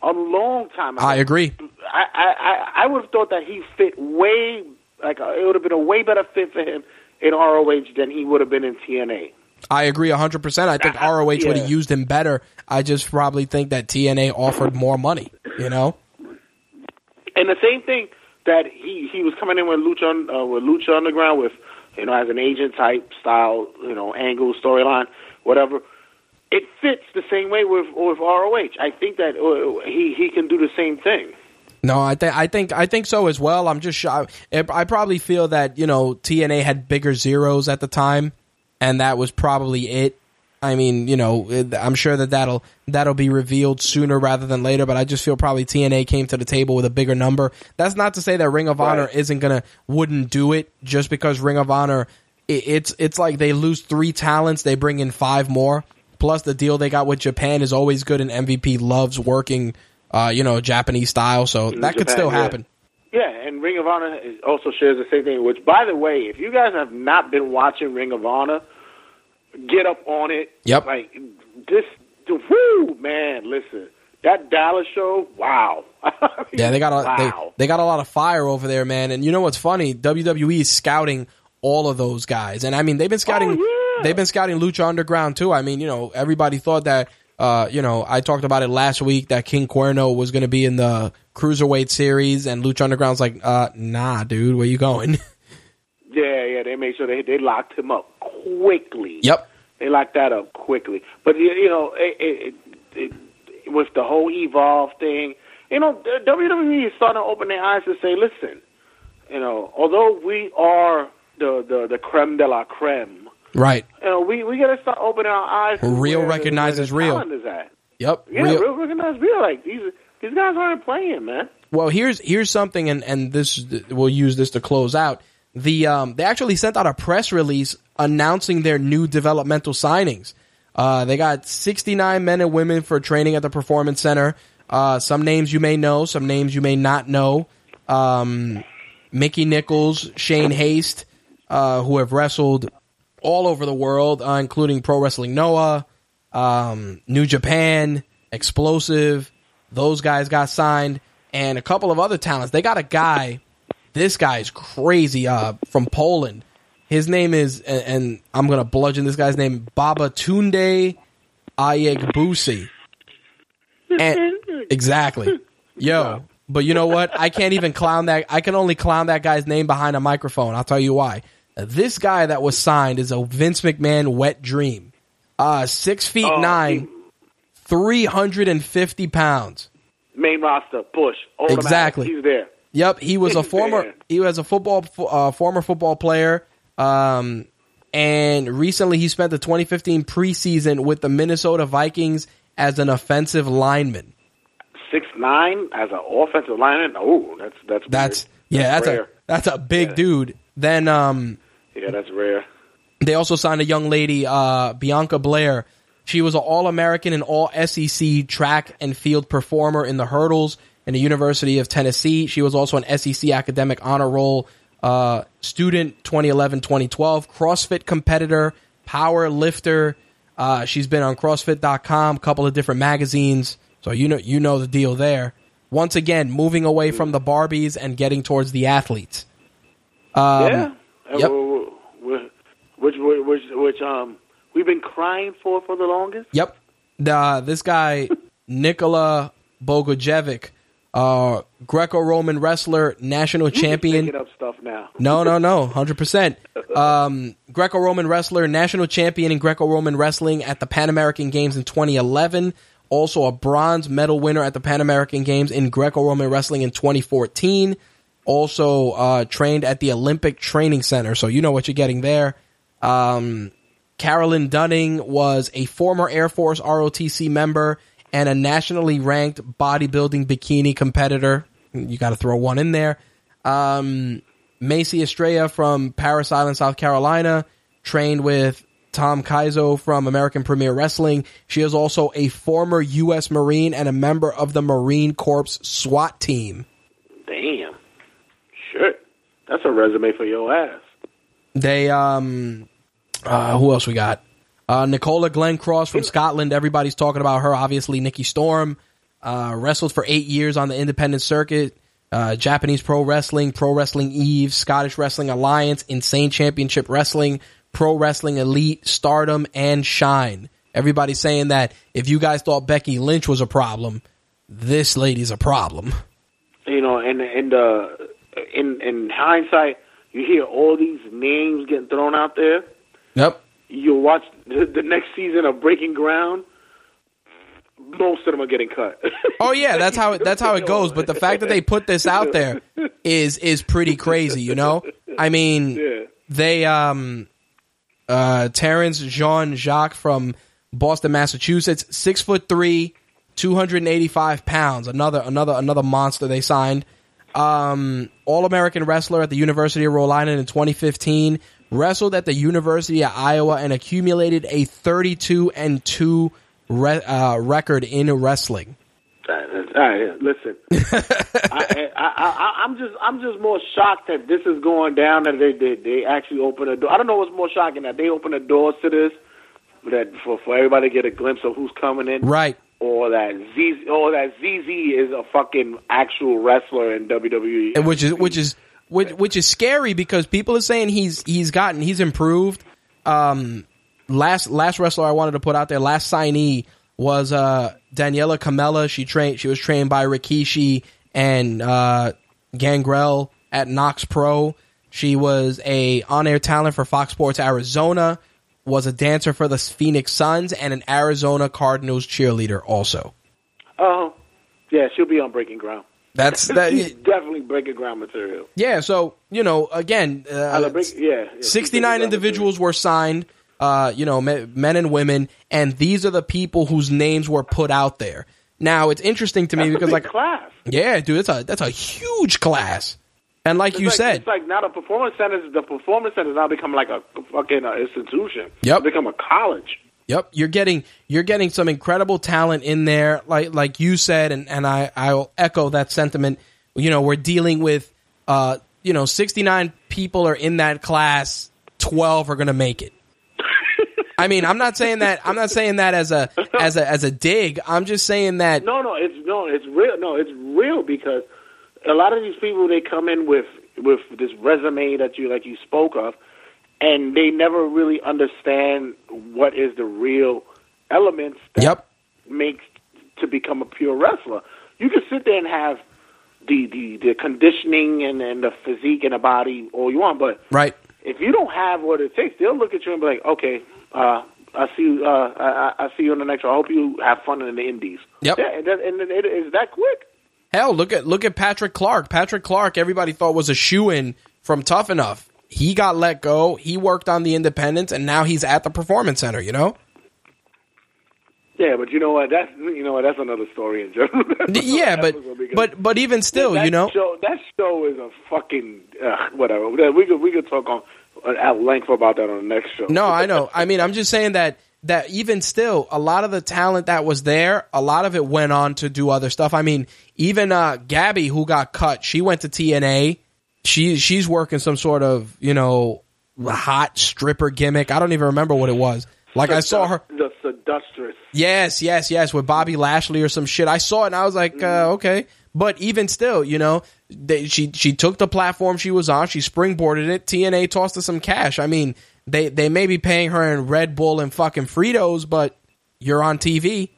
a long time ago. I agree. I I I, I would have thought that he fit way like uh, it would have been a way better fit for him in ROH than he would have been in TNA. I agree 100%. I think Uh, ROH would have used him better. I just probably think that TNA offered more money, you know? And the same thing that he he was coming in with Lucha uh, with Lucha Underground with you know as an agent type style you know angle storyline whatever. It fits the same way with with ROH. I think that uh, he he can do the same thing. No, I think I think I think so as well. I'm just shy. I probably feel that you know TNA had bigger zeros at the time, and that was probably it. I mean, you know, I'm sure that that'll that'll be revealed sooner rather than later. But I just feel probably TNA came to the table with a bigger number. That's not to say that Ring of Honor isn't gonna wouldn't do it just because Ring of Honor. It, it's it's like they lose three talents, they bring in five more. Plus, the deal they got with Japan is always good, and MVP loves working, uh, you know, Japanese style. So that could still yeah. happen. Yeah, and Ring of Honor also shares the same thing. Which, by the way, if you guys have not been watching Ring of Honor, get up on it. Yep. Like this, whoo, man! Listen, that Dallas show, wow. Yeah, they got a wow. they, they got a lot of fire over there, man. And you know what's funny? WWE is scouting all of those guys, and I mean they've been scouting. Oh, yeah. They've been scouting Lucha Underground too. I mean, you know, everybody thought that. Uh, you know, I talked about it last week that King Cuerno was going to be in the cruiserweight series, and Lucha Underground's like, uh, nah, dude, where you going? Yeah, yeah, they made sure they they locked him up quickly. yep. They locked that up quickly. But you, you know, it, it, it, it, with the whole evolve thing, you know, WWE is starting to open their eyes and say, listen, you know, although we are the the, the creme de la creme, Right. you know, we we got to start opening our eyes. Real where- recognizes where real. Is at. Yep. Yeah, Real- real, recognize real. Like these these guys aren't playing, man. Well, here's here's something, and and this we'll use this to close out. The um, they actually sent out a press release announcing their new developmental signings. Uh, they got 69 men and women for training at the performance center. Uh, some names you may know, some names you may not know. Um, Mikey Nicholls, Shane Haste, uh, who have wrestled all over the world, uh, including Pro Wrestling Noah, um, New Japan, Explosive. Those guys got signed, and a couple of other talents. They got a guy. This guy's crazy. Uh, from Poland. His name is, and, and I'm gonna bludgeon this guy's name, Baba Tunde Ayegbusi. And exactly, yo. But you know what? I can't even clown that. I can only clown that guy's name behind a microphone. I'll tell you why. This guy that was signed is a Vince McMahon wet dream. Uh, six feet Oh, nine, three hundred and fifty pounds. Main roster, Bush, automatic. Exactly. He's there. Yep, he was a former. there. He was a football uh, former football player, um, and recently he spent the 2015 preseason with the Minnesota Vikings as an offensive lineman. Six nine as an offensive lineman. Oh, that's that's That's weird. yeah, that's rare. a that's a big Yeah. dude. Then um, yeah, that's rare. They also signed a young lady, uh, Bianca Blair. She was an All American and All SEC track and field performer in the hurdles in the University of Tennessee. She was also an SEC academic honor roll uh, student 2011 2012, CrossFit competitor, power lifter. Uh, she's been on CrossFit.com, a couple of different magazines. So you know you know the deal there. Once again, moving away from the Barbies and getting towards the athletes. Um, yeah. Yep. Which, which, which, um, we've been crying for for the longest. Yep. The, this guy, Nikola Bogojevic, uh, Greco-Roman wrestler, national champion. Making up stuff now. No, no, no, hundred percent. Um, Greco-Roman wrestler, national champion in Greco-Roman wrestling at the Pan American Games in 2011. Also a bronze medal winner at the Pan American Games in Greco-Roman wrestling in 2014. Also uh, trained at the Olympic Training Center, so you know what you're getting there. Um, Carolyn Dunning was a former Air Force ROTC member and a nationally ranked bodybuilding bikini competitor. You got to throw one in there. Um, Macey Estrella from Parris Island, South Carolina, trained with Tom Kaizo from American Premier Wrestling. She is also a former U.S. Marine and a member of the Marine Corps SWAT team. Damn. Shit. That's a resume for your ass. They um uh who else we got? Uh Nicola Glencross from Scotland. Everybody's talking about her, obviously Nikki Storm. Uh wrestled for eight years on the independent circuit. Uh Japanese Pro Wrestling, Pro Wrestling Eve, Scottish Wrestling Alliance, Insane Championship Wrestling, Pro Wrestling Elite, Stardom, and Shine. Everybody's saying that if you guys thought Becky Lynch was a problem, this lady's a problem. You know, and and uh, in in hindsight, you hear all these names getting thrown out there. Yep. You'll watch the, the next season of Breaking Ground. most of them are getting cut. Oh yeah, that's how it, that's how it goes. But the fact that they put this out there is is pretty crazy. You know, I mean, Yeah. they um, uh, Terrence Jean Jacques from Boston, Massachusetts, six foot three, two hundred and eighty five pounds. Another another another monster they signed. Um, All American wrestler at the University of Rhode Island in 2015. Wrestled at the University of Iowa and accumulated a 32 and two re- uh, record in wrestling. All right, listen. I, I, I, I'm just, I'm just more shocked that this is going down. That they, they, they actually open a door. I don't know what's more shocking that they open the doors to this, that for for everybody to get a glimpse of who's coming in, Right. or that Z, or that ZZ is a fucking actual wrestler in WWE. And which is which is which, which is scary because people are saying he's he's gotten he's improved. Um, last last wrestler I wanted to put out there, last signee was uh Daniela Camella. She trained she was trained by Rikishi and uh Gangrel at Knokx Pro. She was a on air talent for Fox Sports Arizona. Was a dancer for the Phoenix Suns and an Arizona Cardinals cheerleader. Also, Oh, yeah, she'll be on Breaking Ground. That's that. Definitely Breaking Ground material. Yeah, so you know, again, uh, break, yeah, yeah, 69 Breaking Ground individuals were signed, uh, you know, me- men and women, and these are the people whose names were put out there. Now, it's interesting to me because, That's a like, class. yeah, dude, that's a that's a huge class, and like It's you like, said, it's like now the performance centers. The performance centers now become like a fucking uh, institution. Yep. It's become a college. Yep, you're getting you're getting some incredible talent in there, like like you said, and and I I'll echo that sentiment. You know, we're dealing with, uh, you know, 69 people are in that class, 12 are going to make it. I mean, I'm not saying that I'm not saying that as a as a as a dig. I'm just saying that No, no, it's no, it's real. No, it's real because a lot of these people they come in with with this resume that you like you spoke of, and they never really understand what is the real elements that Yep. makes to become a pure wrestler. You can sit there and have the the, the conditioning and, and the physique and the body all you want, but right. if you don't have what it takes, they'll look at you and be like, "Okay, uh, I see you. Uh, I, I see you in the next show. I hope you have fun in the Indies." Yep. Yeah, and, that, and it's that quick. Hell, look at look at Patrick Clark. Patrick Clark, everybody thought was a shoe in from Tough Enough. He got let go. He worked on the independents, and now he's at the Performance Center. You know. Yeah, but you know what? That's you know what? That's another story in general. Yeah, but but but even still, that you know, show, that show is a fucking uh, whatever. We could we could talk on at length about that on the next show. no, I know. I mean, I'm just saying that that even still, a lot of the talent that was there, a lot of it went on to do other stuff. I mean, even uh, Gabby, who got cut, she went to TNA. She she's working some sort of you know hot stripper gimmick. I don't even remember what it was. Like I saw her. the seductress. Yes, yes, yes, with Bobby Lashley or some shit. I saw it and I was like, uh, okay. But even still, you know, they, she she took the platform she was on, she springboarded it. TNA tossed her some cash. I mean, they they may be paying her in Red Bull and fucking Fritos, but you're on TV.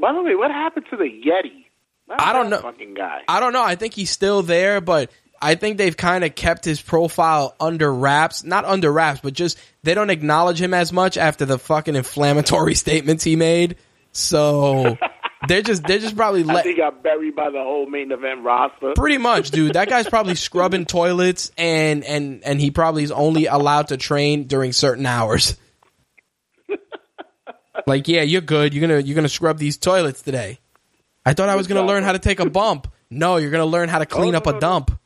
By the way, what happened to the Yeti? I don't know. Fucking guy. I don't know. I think he's still there, but I think they've kind of kept his profile under wraps. Not under wraps, but just they don't acknowledge him as much after the fucking inflammatory statements he made. So they're just they're just probably let he got buried by the whole main event roster. Pretty much, dude. That guy's probably scrubbing toilets and and and he probably is only allowed to train during certain hours. Like, yeah, you're good. You're gonna you're gonna scrub these toilets today. I thought I was gonna learn how to take a bump. No, you're gonna learn how to clean Oh, up a no. dump.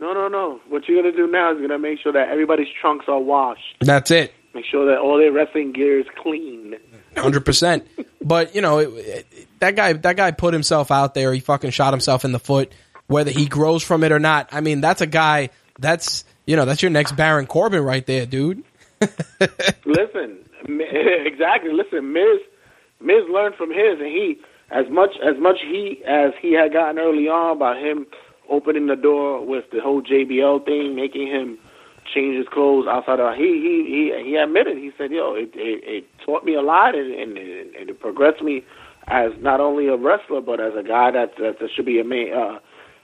No, no, no. What you're gonna do now is you're gonna make sure that everybody's trunks are washed. That's it. Make sure that all their wrestling gear is clean. Hundred percent. But you know, it, it, that guy that guy put himself out there. He fucking shot himself in the foot. Whether he grows from it or not, I mean, that's a guy. That's you know, that's your next Baron Corbin right there, dude. Listen, exactly. Listen, Miz, Miz learned from his, and he as much as much he as he had gotten early on about him opening the door with the whole JBL thing, making him change his clothes outside of he he he he admitted he said yo it it, it taught me a lot and, and and it progressed me as not only a wrestler but as a guy that that, that should be a man uh,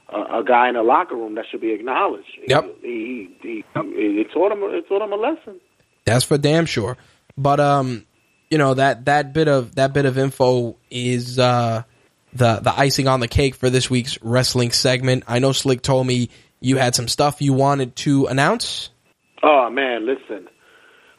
a, a guy in a locker room that should be acknowledged. Yep. He, he, he it taught him it taught him a lesson. That's for damn sure. But um, you know that that bit of that bit of info is uh, the the icing on the cake for this week's wrestling segment. I know Slick told me you had some stuff you wanted to announce. Oh man, listen.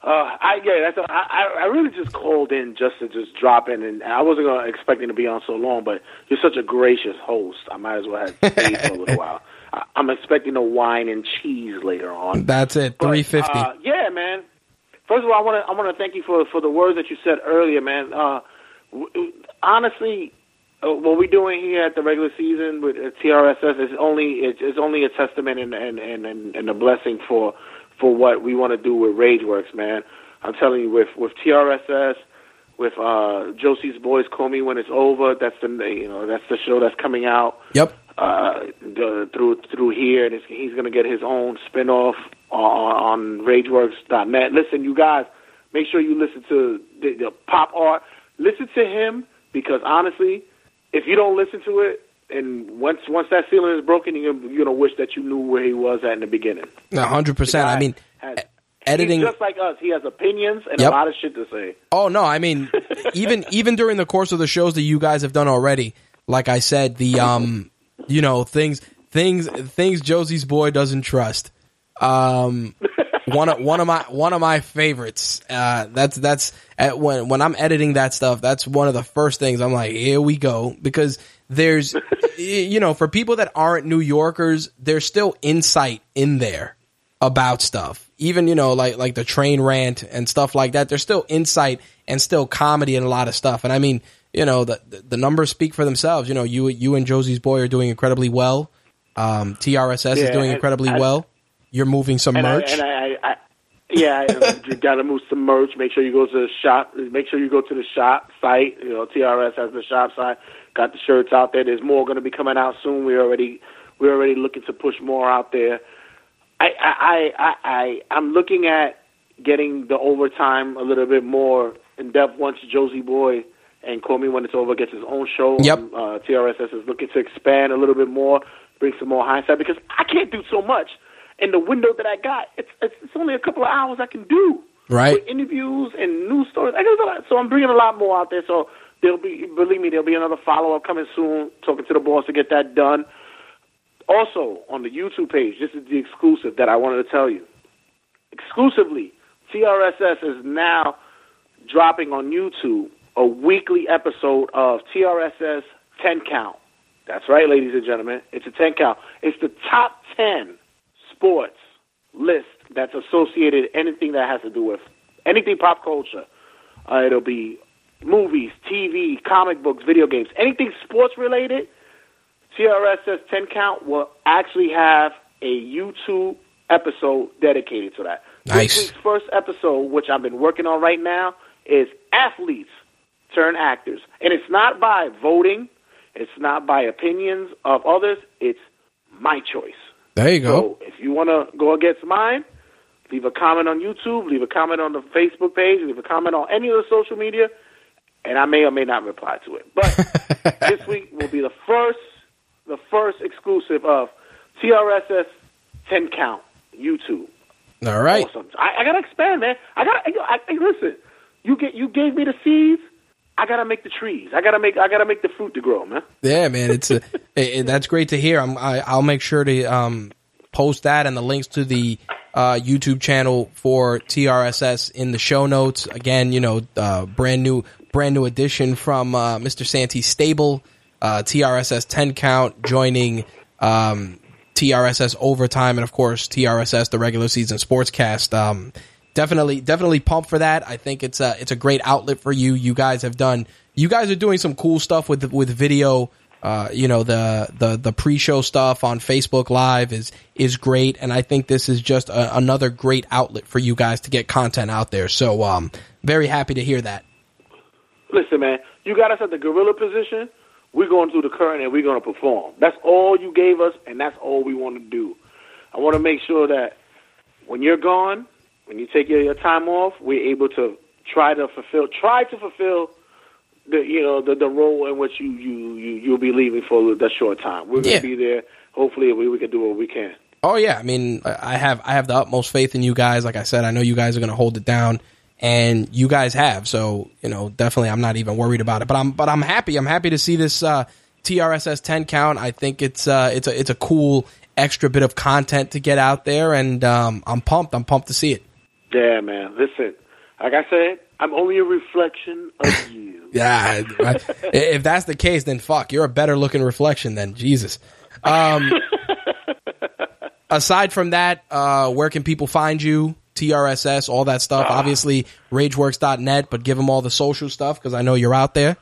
Uh, I yeah, that's a, I, I really just called in just to just drop in, and I wasn't gonna expecting to be on so long, but you're such a gracious host. I might as well have stayed for a little while. I, I'm expecting a wine and cheese later on. That's it, three fifty. Uh, yeah, man. First of all, I want to I want to thank you for for the words that you said earlier, man. Uh, w- honestly, what we're doing here at the regular season with uh, TRSS is only it's, only a testament and and, and and a blessing for for what we want to do with RageWorks, man. I'm telling you, with with TRSS, with uh, Josie's Boys, Call Me When It's Over. That's the you know that's the show that's coming out yep. uh, the, through through here, and it's, he's going to get his own spinoff on, on RageWorks.net. Listen, you guys, make sure you listen to the, the pop art. Listen to him because honestly, if you don't listen to it, and once once that ceiling is broken, you're gonna, you're gonna wish that you knew where he was at in the beginning. hundred percent. I mean, has- editing. He's just like us. He has opinions and Yep. a lot of shit to say. Oh no, I mean, even even during the course of the shows that you guys have done already, like I said, the um, you know, things things things Josie's boy doesn't trust. Um, one of one of my one of my favorites. Uh, that's that's at, when when I'm editing that stuff. That's one of the first things I'm like, here we go, because there's, you know, for people that aren't New Yorkers, there's still insight in there about stuff. Even you know, like like the train rant and stuff like that. There's still insight and still comedy and a lot of stuff. And I mean, you know, the the, numbers speak for themselves. You know, you you and Josie's boy are doing incredibly well. Um, TRSS is doing incredibly I- well. You're moving some and merch. I, and I, I, I yeah, you got to move some merch. Make sure you go to the shop. Make sure you go to the shop site. You know, TRS has the shop site. Got the shirts out there. There's more going to be coming out soon. We're already we're already looking to push more out there. I I I, I, I I'm looking at getting the overtime a little bit more in depth once Josie Boy and Call Me When It's Over gets his own show. Yep. Um, uh, TRSS is looking to expand a little bit more, bring some more hindsight because I can't do so much in the window that I got. It's it's, it's only a couple of hours I can do. Right. With interviews and news stories. I got a lot, so I'm bringing a lot more out there. So there'll be, believe me, there'll be another follow up coming soon. Talking to the boss to get that done. Also on the YouTube page, this is the exclusive that I wanted to tell you. Exclusively, TRSS is now dropping on YouTube a weekly episode of TRSS 10 Count. That's right, ladies and gentlemen. It's a 10 count. It's the top 10 sports list that's associated anything that has to do with anything pop culture. Uh, it'll be movies, TV, comic books, video games, anything sports related. TRSS 10 count will actually have a YouTube episode dedicated to that. Nice. This week's first episode, which I've been working on right now, is athletes turn actors. And it's not by voting, it's not by opinions of others, it's my choice. There you go. So if you want to go against mine, leave a comment on YouTube, leave a comment on the Facebook page, leave a comment on any of the social media, and I may or may not reply to it. But this week will be the first, the first exclusive of TRSS 10 Count YouTube. All right. Awesome. I, I gotta expand, man. I gotta. I, I, listen. You get. You gave me the seeds. I gotta make the trees. I gotta make. I gotta make the fruit to grow, man. Yeah, man, it's a, it, that's great to hear. I'm, I, I'll make sure to um, post that and the links to the uh, YouTube channel for TRSS in the show notes. Again, you know, uh, brand new, brand new addition from uh, Mr. Santy's stable, uh, TRSS 10 count joining um, TRSS overtime, and of course TRSS the regular season sportscast. Um, definitely, definitely pumped for that. I think it's a it's a great outlet for you. You guys have done. You guys are doing some cool stuff with with video. Uh, you know the the the pre-show stuff on Facebook Live is is great, and I think this is just a, another great outlet for you guys to get content out there. So, um, very happy to hear that. Listen, man. You got us at the gorilla position. We're going through the current and we're going to perform. That's all you gave us, and that's all we want to do. I want to make sure that when you're gone, when you take your, your time off, we're able to try to fulfill, try to fulfill the you know the the role in which you you you you'll be leaving for that short time. We're gonna be there. Hopefully, we we can do what we can. Oh yeah, I mean, I have I have the utmost faith in you guys. Like I said, I know you guys are going to hold it down. and you guys have. So you know, definitely, I'm not even worried about it. But I'm but I'm happy. I'm happy to see this uh, TRSS 10 count. I think it's uh, it's a it's a cool extra bit of content to get out there, and um, I'm pumped. I'm pumped to see it. Yeah, man. Listen, like I said, I'm only a reflection of you. yeah, if that's the case, then fuck, you're a better looking reflection than Jesus. Um, aside from that, uh, where can people find you? TRSS, all that stuff. Uh, Obviously, RageWorks.net, but give them all the social stuff because I know you're out there.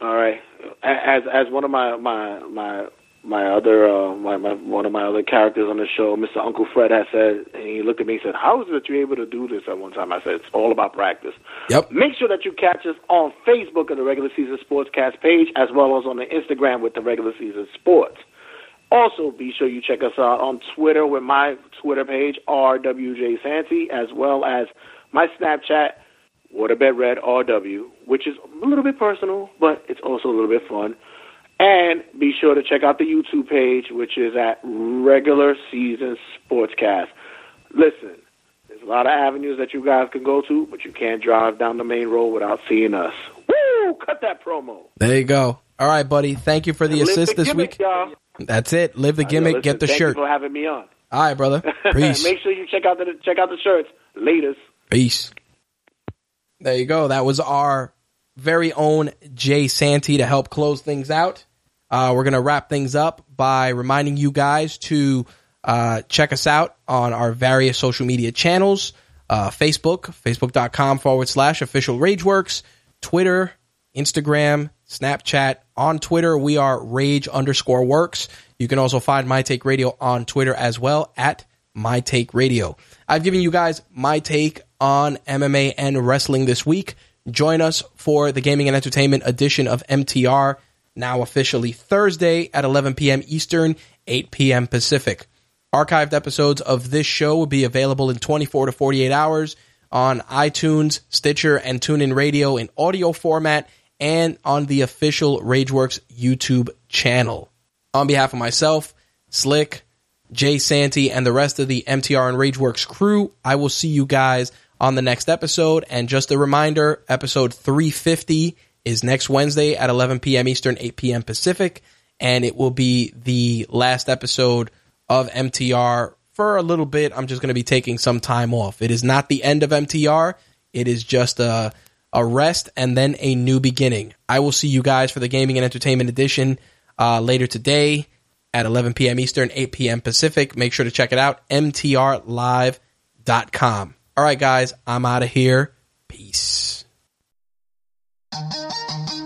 All right. As as one of my my my my other uh, my, my one of my other characters on the show, Mr. Uncle Fred, has said, and he looked at me and said, "How is it that you're able to do this?" At one time, I said, "It's all about practice." Yep. Make sure that you catch us on Facebook at the Regular Season Sportscast page, as well as on the Instagram with the Regular Season Sports. Also, be sure you check us out on Twitter with my Twitter page, RWJ Santy, as well as my Snapchat, Waterbed Red RW, which is a little bit personal, but it's also a little bit fun. And be sure to check out the YouTube page, which is at Regular Season Sportscast. Listen, there's a lot of avenues that you guys can go to, but you can't drive down the main road without seeing us. Woo! Cut that promo. There you go. All right, buddy. Thank you for the And assist the this gimmick, week. Y'all. That's it. Live the gimmick, Listen, get the thank shirt. You for having me on. All right, brother. Peace. Make sure you check out the check out the shirts. Latest. Peace. There you go. That was our very own Jay Santy to help close things out. Uh, we're going to wrap things up by reminding you guys to uh, check us out on our various social media channels uh, Facebook, facebook.com forward slash official Rageworks, Twitter, Instagram, Snapchat. On Twitter, we are rage underscore works. You can also find My Take Radio on Twitter as well at My Take Radio. I've given you guys my take on MMA and wrestling this week. Join us for the gaming and entertainment edition of MTR, now officially Thursday at 11 p.m. Eastern, 8 p.m. Pacific. Archived episodes of this show will be available in 24 to 48 hours on iTunes, Stitcher, and TuneIn Radio in audio format and on the official Rageworks YouTube channel. On behalf of myself, Slick, Jay Santy, and the rest of the MTR and Rageworks crew, I will see you guys on the next episode. And just a reminder, episode 350 is next Wednesday at 11 p.m. Eastern, 8 p.m. Pacific, and it will be the last episode of MTR for a little bit. I'm just going to be taking some time off. It is not the end of MTR. It is just a a rest and then a new beginning. I will see you guys for the gaming and entertainment edition uh, later today at 11 p.m. Eastern, 8 p.m. Pacific. Make sure to check it out, mtrlive.com. All right, guys, I'm out of here. Peace. Música